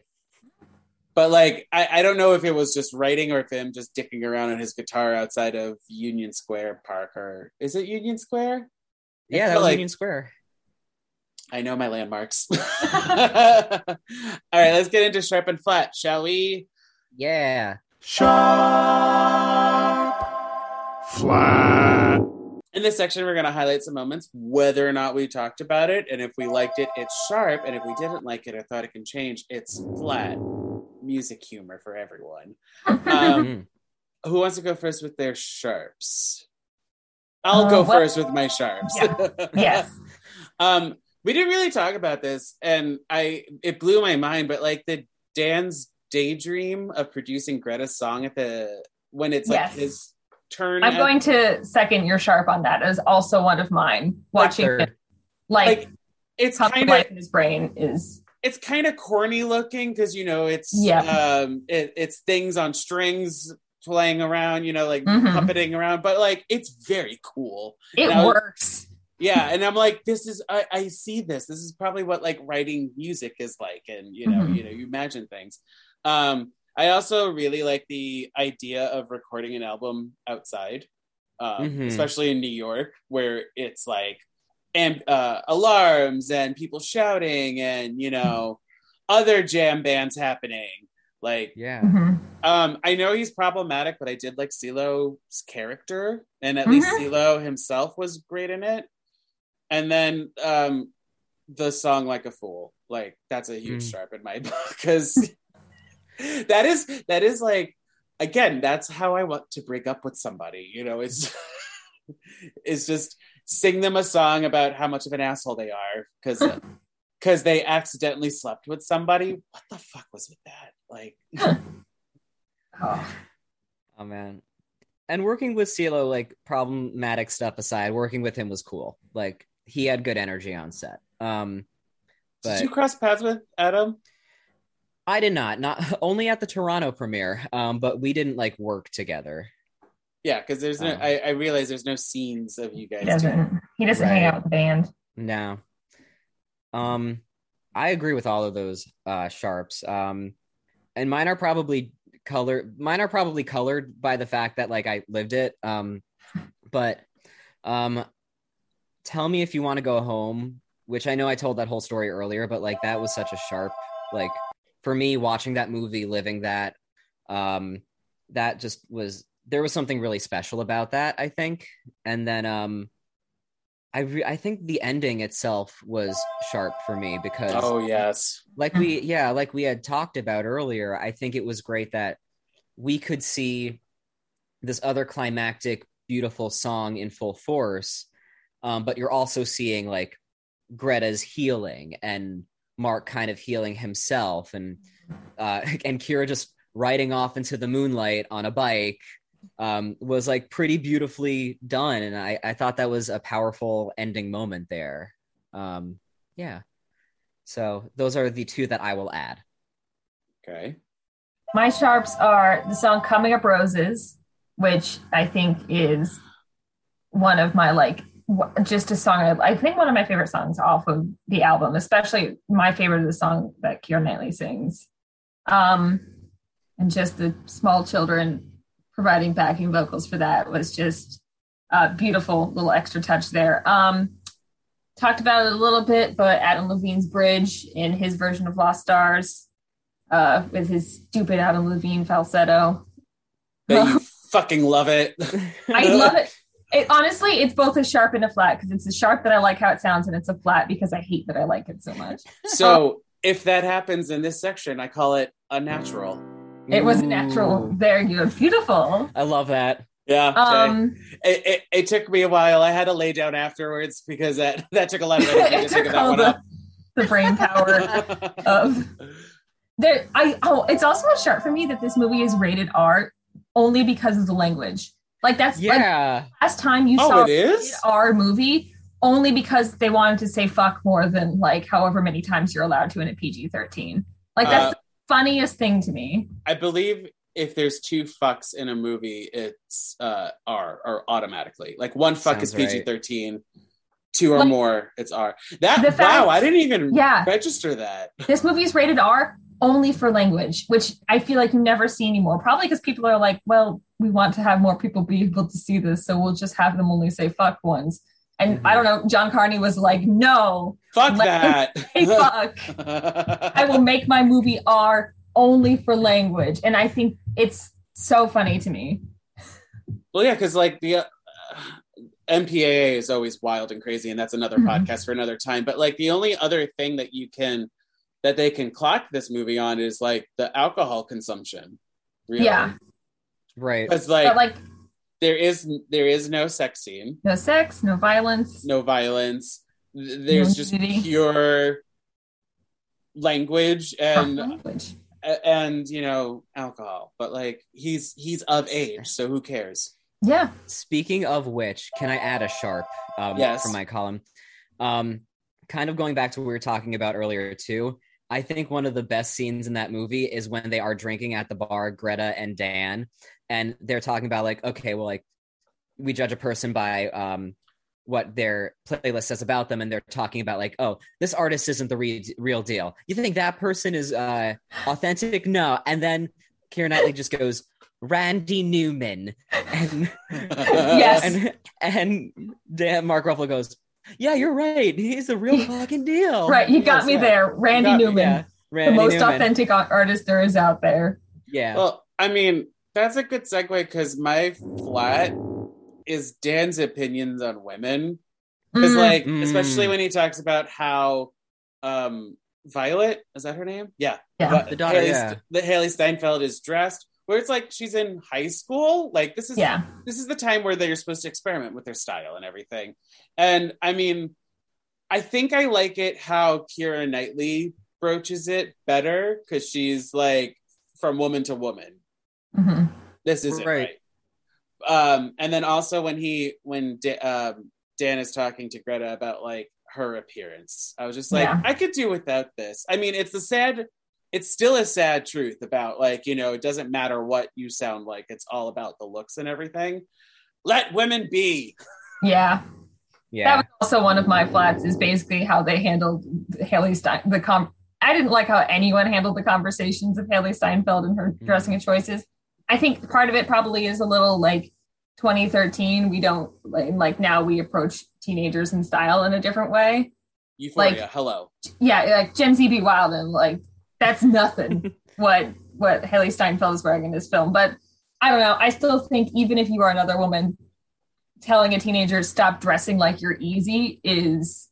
But like, I, I don't know if it was just writing or if him just dicking around on his guitar outside of Union Square Park or is it Union Square? Yeah, that was like- Union Square. I know my landmarks. All right, let's get into sharp and flat, shall we? Yeah, Sharp, flat. In this section, we're going to highlight some moments, whether or not we talked about it, and if we liked it, it's sharp, and if we didn't like it or thought it can change, it's flat. Music humor for everyone. Um, Mhm. who wants to go first with their sharps? I'll Uh, go well- first with my sharps. yes um, we didn't really talk about this, and I it blew my mind. But like the Dan's daydream of producing Greta's song at the when it's like Yes. his turn. I'm at- going to second your sharp on that as also one of mine watching Third. it like, like it's kind of his brain is it's kind of corny looking because you know it's Yeah. um it, it's things on strings playing around you know like Mhm. puppeting around but like it's very cool it Now- works yeah and i'm like this is I, I see this this is probably what like writing music is like and you know Mhm. you know you imagine things um i also really like the idea of recording an album outside um Mhm. especially in new york where it's like and uh alarms and people shouting and you know other jam bands happening like yeah. Mhm. um, I know he's problematic, but I did like CeeLo's character, and at least Mhm. CeeLo himself was great in it. And then um, the song "Like a Fool," like that's a huge Mm. sharp in my book because that is that is like again that's how I want to break up with somebody. You know, it's it's just sing them a song about how much of an asshole they are because because they accidentally slept with somebody. What the fuck was with that? Like. Oh. Oh man. And working with CeeLo, like problematic stuff aside, working with him was cool. Like he had good energy on set. Um, but Did you cross paths with Adam? I did not, not only at the Toronto premiere, um, but we didn't like work together. Yeah, because there's no. Oh. I, I realize there's no scenes of you he guys. doesn't he doesn't hang out with the band No. Um, I agree with all of those uh sharps. Um, and mine are probably colored. Mine are probably colored by the fact that like I lived it. Um, but um, tell me if you want to go home. Which I know I told that whole story earlier, but like that was such a sharp like for me watching that movie, living that. Um, that just was there was something really special about that. I think, and then um. I re- I think the ending itself was sharp for me because Oh yes. like we yeah like we had talked about earlier i think it was great that we could see this other climactic beautiful song in full force um, but you're also seeing like greta's healing and mark kind of healing himself and uh, and keira just riding off into the moonlight on a bike um, was like pretty beautifully done and I, I thought that was a powerful ending moment there um, yeah so those are the two that I will add. Okay. My sharps are the song Coming Up Roses, which I think is one of my like w- just a song I, I think one of my favorite songs off of the album, especially my favorite of the song that Keira Knightley sings. Um and just the small children providing backing vocals for that was just a beautiful little extra touch there. Um talked about it a little bit, but Adam Levine's bridge in his version of Lost Stars uh, with his stupid Adam Levine falsetto. Bet you fucking love it. I love it. It honestly, it's both a sharp and a flat because it's a sharp that I like how it sounds, and it's a flat because I hate that I like it so much. So if that happens in this section, I call it unnatural. It was natural. Ooh. Very good. Beautiful. I love that. Yeah. Um, it, it, it took me a while. I had to lay down afterwards because that, that took a lot of energy it to think took of that all one the, up. the brain power of there. I oh, it's also a sharp for me that this movie is rated R only because of the language. Like that's like Yeah. last time you Oh, saw it is? rated R movie only because they wanted to say fuck more than like however many times you're allowed to in a PG thirteen. Like that's Uh, the funniest thing to me. I believe if there's two fucks in a movie, it's uh, R or automatically. Like one fuck is Sounds right. Two or Like- more, it's R. That The wow, fact- I didn't even Yeah. register that. This movie is rated R only for language, which I feel like you never see anymore. Probably because people are like, well, we want to have more people be able to see this, so we'll just have them only say fuck once. And Mhm. I don't know, John Carney was like, no, Fuck that. hey, fuck. I will make my movie R only for language. And I think it's so funny to me. Well, yeah, because like the uh, MPAA is always wild and crazy, and that's another Mhm. podcast for another time. But like the only other thing that you can that they can clock this movie on is like the alcohol consumption. Really. Yeah. Right. because like, but like, there is there is no sex scene, no sex, no violence. no violence. There's No just nudity. pure language and language. and you know alcohol. But like he's he's of age, so who cares? Yeah. Speaking of which, can I add a sharp um, Yes. from my column? Um, kind of going back to what we were talking about earlier too. I think one of the best scenes in that movie is when they are drinking at the bar, Greta and Dan, and they're talking about like, okay, well, like we judge a person by um, what their playlist says about them, and they're talking about like, oh, this artist isn't the re- real deal. You think that person is uh, authentic? No, and then Keira Knightley just goes. Randy Newman and Yes. and and Dan Mark Ruffalo goes, "Yeah, you're right. He's the real fucking deal." Right. You got Yes, me yeah. there. Randy got Newman, Yeah, the most Newman. authentic artist there is out there. Yeah, Well, I mean, that's a good segue because my flat is Dan's opinions on women. Because, Mm. like, Mm. especially when he talks about how um Violet is that her name? Yeah, Yeah. But The daughter, Hailee, yeah. that Hailee Steinfeld is dressed. Where it's like she's in high school. Like this is yeah. this is the time where they're supposed to experiment with their style and everything. And I mean, I think I like it how Keira Knightley broaches it better because she's like from woman to woman. Mhm. This isn't Right. right. Um, and then also when he when Da- um, Dan is talking to Greta about like her appearance, I was just like, Yeah. I could do without this. I mean, it's a sad, it's still a sad truth about like you know it doesn't matter what you sound like. It's all about the looks and everything. Let women be. Yeah. Yeah. That was also one of my flats is basically how they handled Hailee Stein the com I didn't like how anyone handled the conversations of Hailee Steinfeld and her Mhm. dressing choices. I think part of it probably is a little like 2013. We don't like, now we approach teenagers in style in a different way. Euphoria. Like- hello. Yeah, like Gen Z be wild and like that's nothing what what Hailee Steinfeld is wearing in this film. But I don't know. I still think even if you are another woman, telling a teenager stop dressing like you're easy is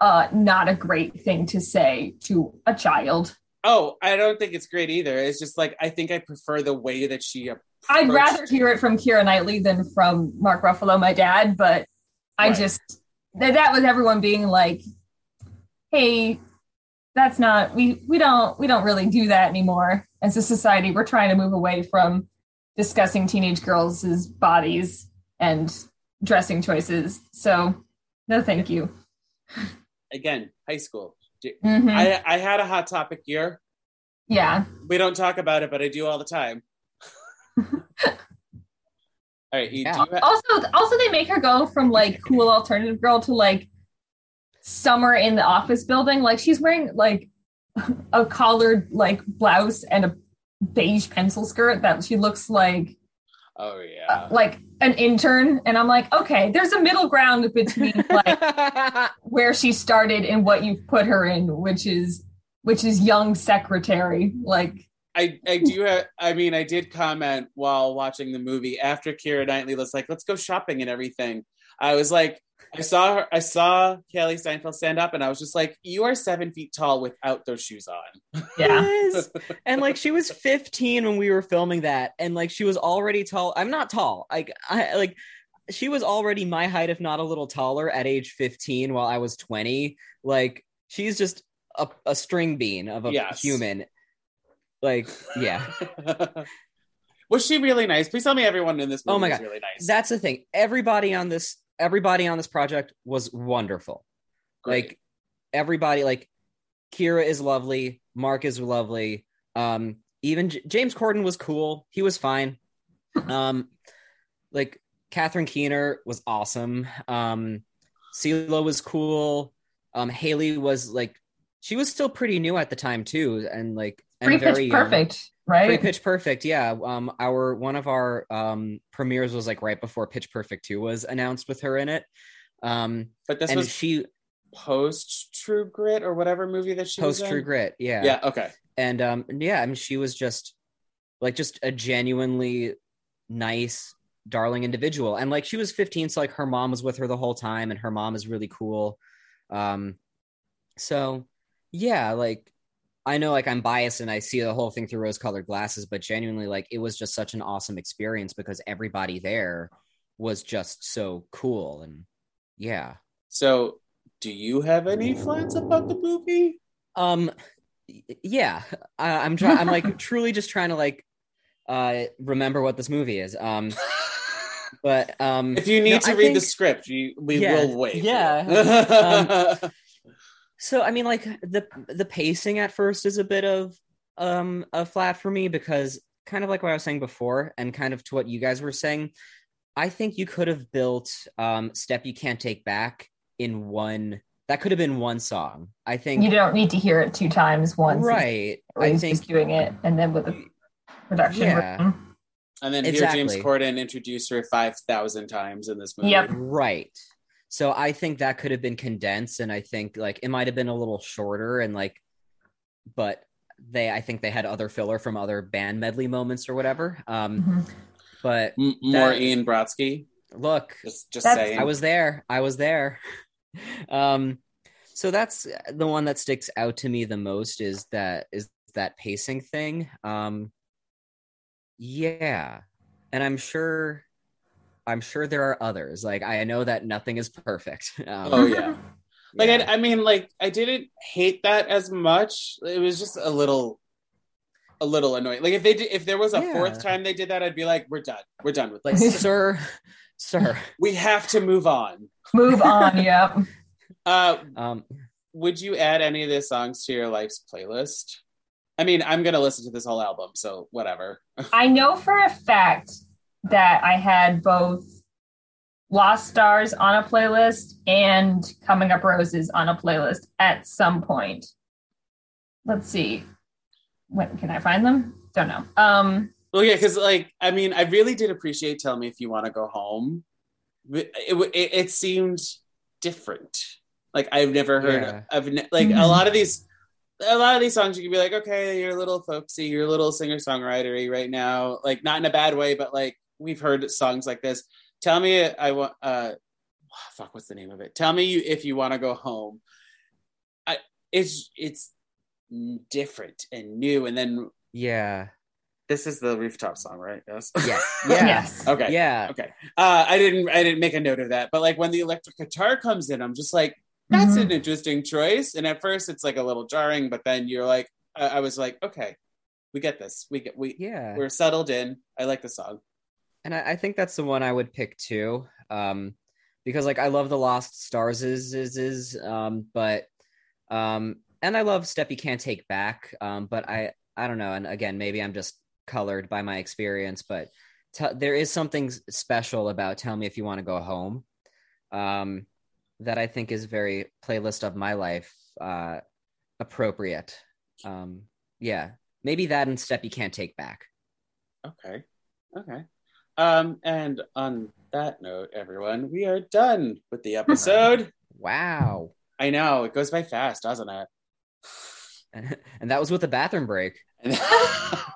uh not a great thing to say to a child. Oh, I don't think it's great either. It's just like I think I prefer the way that she. I'd rather hear it from Keira Knightley than from Mark Ruffalo, my dad, but I Right. just that that was everyone being like, "Hey, that's not we we don't we don't really do that anymore as a society. We're trying to move away from discussing teenage girls' bodies and dressing choices." So, no, thank you. again high school. Mhm. I I had a hot topic year. yeah, We don't talk about it, but I do all the time. all right, Yeah. do you ha- also also they make her go from like cool alternative girl to like summer in the office building like she's wearing like a collared like blouse and a beige pencil skirt that she looks like oh yeah. like an intern and i'm like okay there's a middle ground between like where she started and what you've put her in which is which is young secretary like I, I do have, I mean, I did comment while watching the movie after Keira Knightley was like, let's go shopping and everything. I was like, I saw her, I saw Hailee Steinfeld stand up and I was just like, you are seven feet tall without those shoes on. yeah Yes. and like she was 15 when we were filming that and like she was already tall i'm not tall like i like she was already my height if not a little taller at age 15 while i was 20 like she's just a, a string bean of a Yes. human like yeah was she really nice? Please tell me everyone in this movie Oh my was God. really nice. that's the thing everybody on this everybody on this project was wonderful. Great. like everybody like keira is lovely mark is lovely um even J- james corden was cool. He was fine. Um like catherine keener was awesome. Um CeeLo was cool. Um hailee was like she was still pretty new at the time too. And like free very pitch young. perfect right Free Pitch Perfect, yeah. Um, our one of our um premieres was like right before Pitch Perfect two was announced with her in it. Um, but this and was she post True Grit or whatever movie that she post True. Grit, yeah, Yeah. Okay. and um, yeah, I mean, she was just like just a genuinely nice, darling individual, and like she was 15, so like her mom was with her the whole time, and her mom is really cool. Um, so yeah, like I know like I'm biased and I see the whole thing through rose colored glasses, but genuinely like it was just such an awesome experience because everybody there was just so cool and yeah. So, do you have any flats about the movie? Um yeah, I, I'm trying I'm like truly just trying to like uh remember what this movie is. Um but um If you need no, to I read the script, you, we Yeah, will wait. yeah. Um, So I mean, like the the pacing at first is a bit of um a flat for me because kind of like what I was saying before, and kind of to what you guys were saying. I think you could have built um "Step You Can't Take Back" in one. That could have been one song. I think. you don't need to hear it two times once right. or I think. just doing it and then with the production Yeah. room. and then hear James Corden introduce her five thousand times in this movie. Yep. Right. So I think that could have been condensed, and I think like it might have been a little shorter, and like, but they, I think they had other filler from other band medley moments or whatever. Um, Mhm. but M- more That- Ian Brisebois. look, Just, just saying. I was there. I was there. um, so that's the one that sticks out to me the most is that is that pacing thing. Um, yeah, and I'm sure, I'm sure there are others. Like I know that nothing is perfect. Um, Oh yeah. Like yeah. I, I mean, like I didn't hate that as much. It was just a little, a little annoying. Like if they did, if there was a Yeah. fourth time they did that, I'd be like, we're done. We're done with like this. sir, sir. we have to move on. Move on, yep. Uh, Um, would you add any of the songs to your life's playlist? I mean, I'm gonna listen to this whole album, so whatever. I know for a fact that I had both Lost Stars on a playlist and Coming Up Roses on a playlist at some point. Let's see. When can I find them? Don't know. Um Well, yeah, because like I mean, I really did appreciate "Tell Me If You Want to Go Home." It, it, it seemed different. Like I've never heard. Yeah. I've ne- like a Mhm. lot of these. A lot of these songs, you can be like, okay, you're a little folksy, you're a little singer songwritery right now. Like not in a bad way, but like we've heard songs like this. tell me I want uh fuck what's the name of it? Tell me you if you want to go home. I it's it's different and new and then Yeah. this is the rooftop song, right? Yes. Yes. Yes. okay. Yeah. Okay. Uh I didn't I didn't make a note of that, but like when the electric guitar comes in, I'm just like that's Mhm. an interesting choice. And at first it's like a little jarring, but then you're like I, I was like, okay, we get this. We get we Yeah. we're settled in. I like the song. And I, I think that's the one I would pick too. Um, because like I love the Lost Stars is is is um, but um, and I love Step You Can't Take Back. Um, but I I don't know. And again, maybe I'm just colored by my experience, but t- there is something special about Tell Me If You Want to Go Home. Um, that I think is very playlist of my life uh appropriate. Um, yeah, maybe that and Step You Can't Take Back. Okay. Okay. Um, and on that note, everyone, we are done with the episode. Wow. I know it goes by fast, doesn't it? and that was with the bathroom break.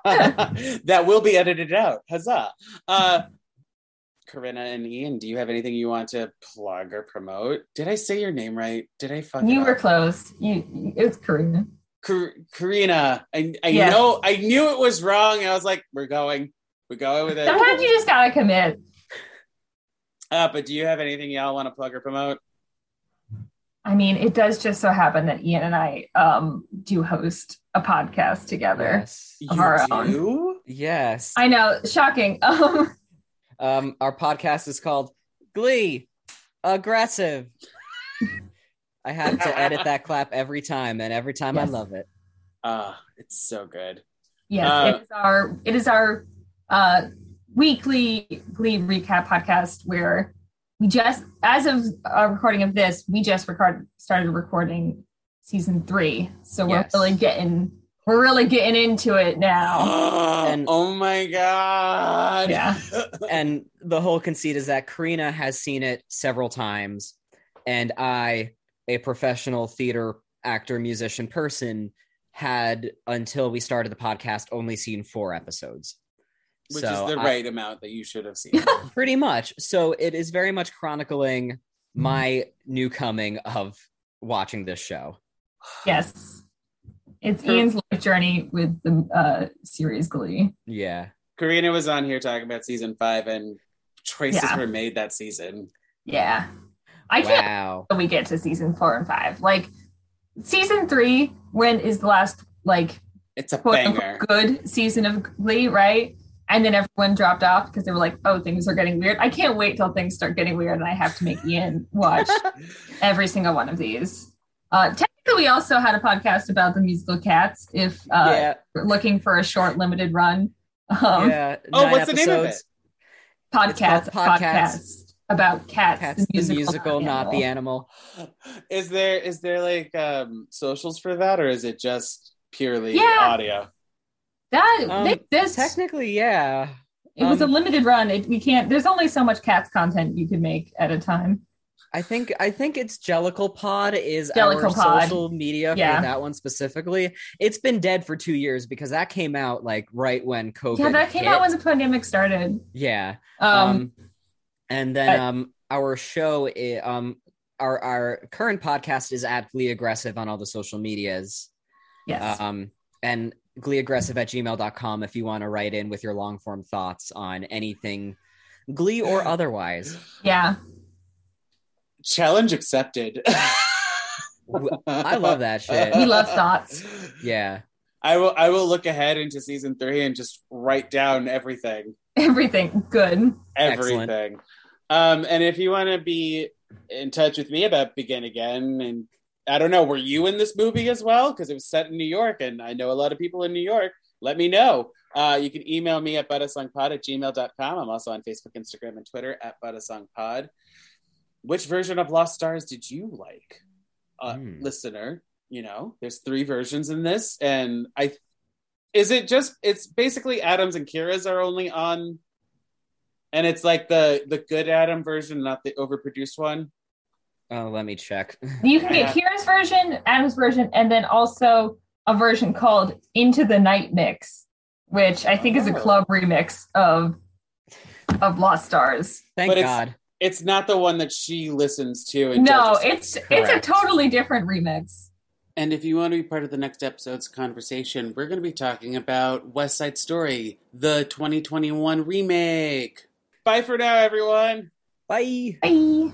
That will be edited out. Huzzah! Uh, Corinna and Ian, do you have anything you want to plug or promote? Did I say your name right? Did I fuck You it were up? close. You, it's Karina. Kar- Karina, I, I Yes. know I knew it was wrong. I was like, we're going, we're going with it. Sometimes you just gotta commit. Uh, but do you have anything y'all want to plug or promote? I mean, it does just so happen that Ian and I um, do host a podcast together. Yes. Of our own. Yes. I know, shocking. Um, Um, our podcast is called Glee Aggressive. I have to edit that clap every time, and every time I love it. Ah, it's so good. yes, Uh, it is our it is our uh, weekly Glee recap podcast where we just, as of a recording of this, we just record started recording season three. So we're Yes. really getting we're really getting into it now. And- oh my god. Yeah. And the whole conceit is that Karina has seen it several times, and I, a professional theater actor, musician person, had until we started the podcast only seen four episodes. Which So is the I- right amount that you should have seen. pretty much so it is very much chronicling my new coming of watching this show Yes. It's Ian's life journey with the uh, series Glee. yeah Karina was on here talking about season five, and choices Yeah. were made that season. Yeah. I can't wow wait till we get to season four and five. Like season three, when is the last like It's a quote banger. good season of Glee, right? And then everyone dropped off because they were like, "Oh, things are getting weird." I can't wait till things start getting weird, and I have to make Ian watch every single one of these. Uh, technically, we also had a podcast about the musical Cats. If uh, yeah looking for a short, limited run um, yeah Oh, nine what's the name of episodes. podcast, It's called Podcats. podcast about cats, cats the musical, not the animal Is there is there like um socials for that, or is it just purely Yeah. audio? That Um, they, this technically yeah it was a um, limited run. It, we can't. There's only so much cats content you can make at a time. i think i think it's jellicle pod is Jellicle our Pod. social media Yeah. for that one specifically it's been dead for two years because that came out like right when covid yeah, that came hit. out when the pandemic started. yeah Um, um, and then uh, um our show i- um our our current podcast is at glee aggressive on all the social medias yes, um and gleeaggressive at gmail.com if you want to write in with your long form thoughts on anything glee or otherwise yeah. Challenge accepted. I love that shit. We love thoughts. yeah I will. I will look ahead into season three and just write down everything. Everything good. Excellent. everything. Um, and if you want to be in touch with me about Begin Again, and I don't know, were you in this movie as well? Because it was set in New York, and I know a lot of people in New York. Let me know. Uh, you can email me at buttersongpod at gmail.com. I'm also on Facebook, Instagram, and Twitter at buttersongpod. Which version of Lost Stars did you like, uh, Hmm. listener? You know, there's three versions in this, and I is it just it's basically Adams and Keira's are only on and it's like the the good Adam version, not the overproduced one. Oh let me check You can get Keira's version, Adam's version, and then also a version called Into the Night Mix, which I think is a Oh. club remix of of Lost Stars. Thank But it's- God. It's not the one that she listens to. And No, judges. it's it's a totally different remix. And if you want to be part of the next episode's conversation, we're going to be talking about West Side Story, the 2021 remake. Bye for now, everyone. Bye. Bye.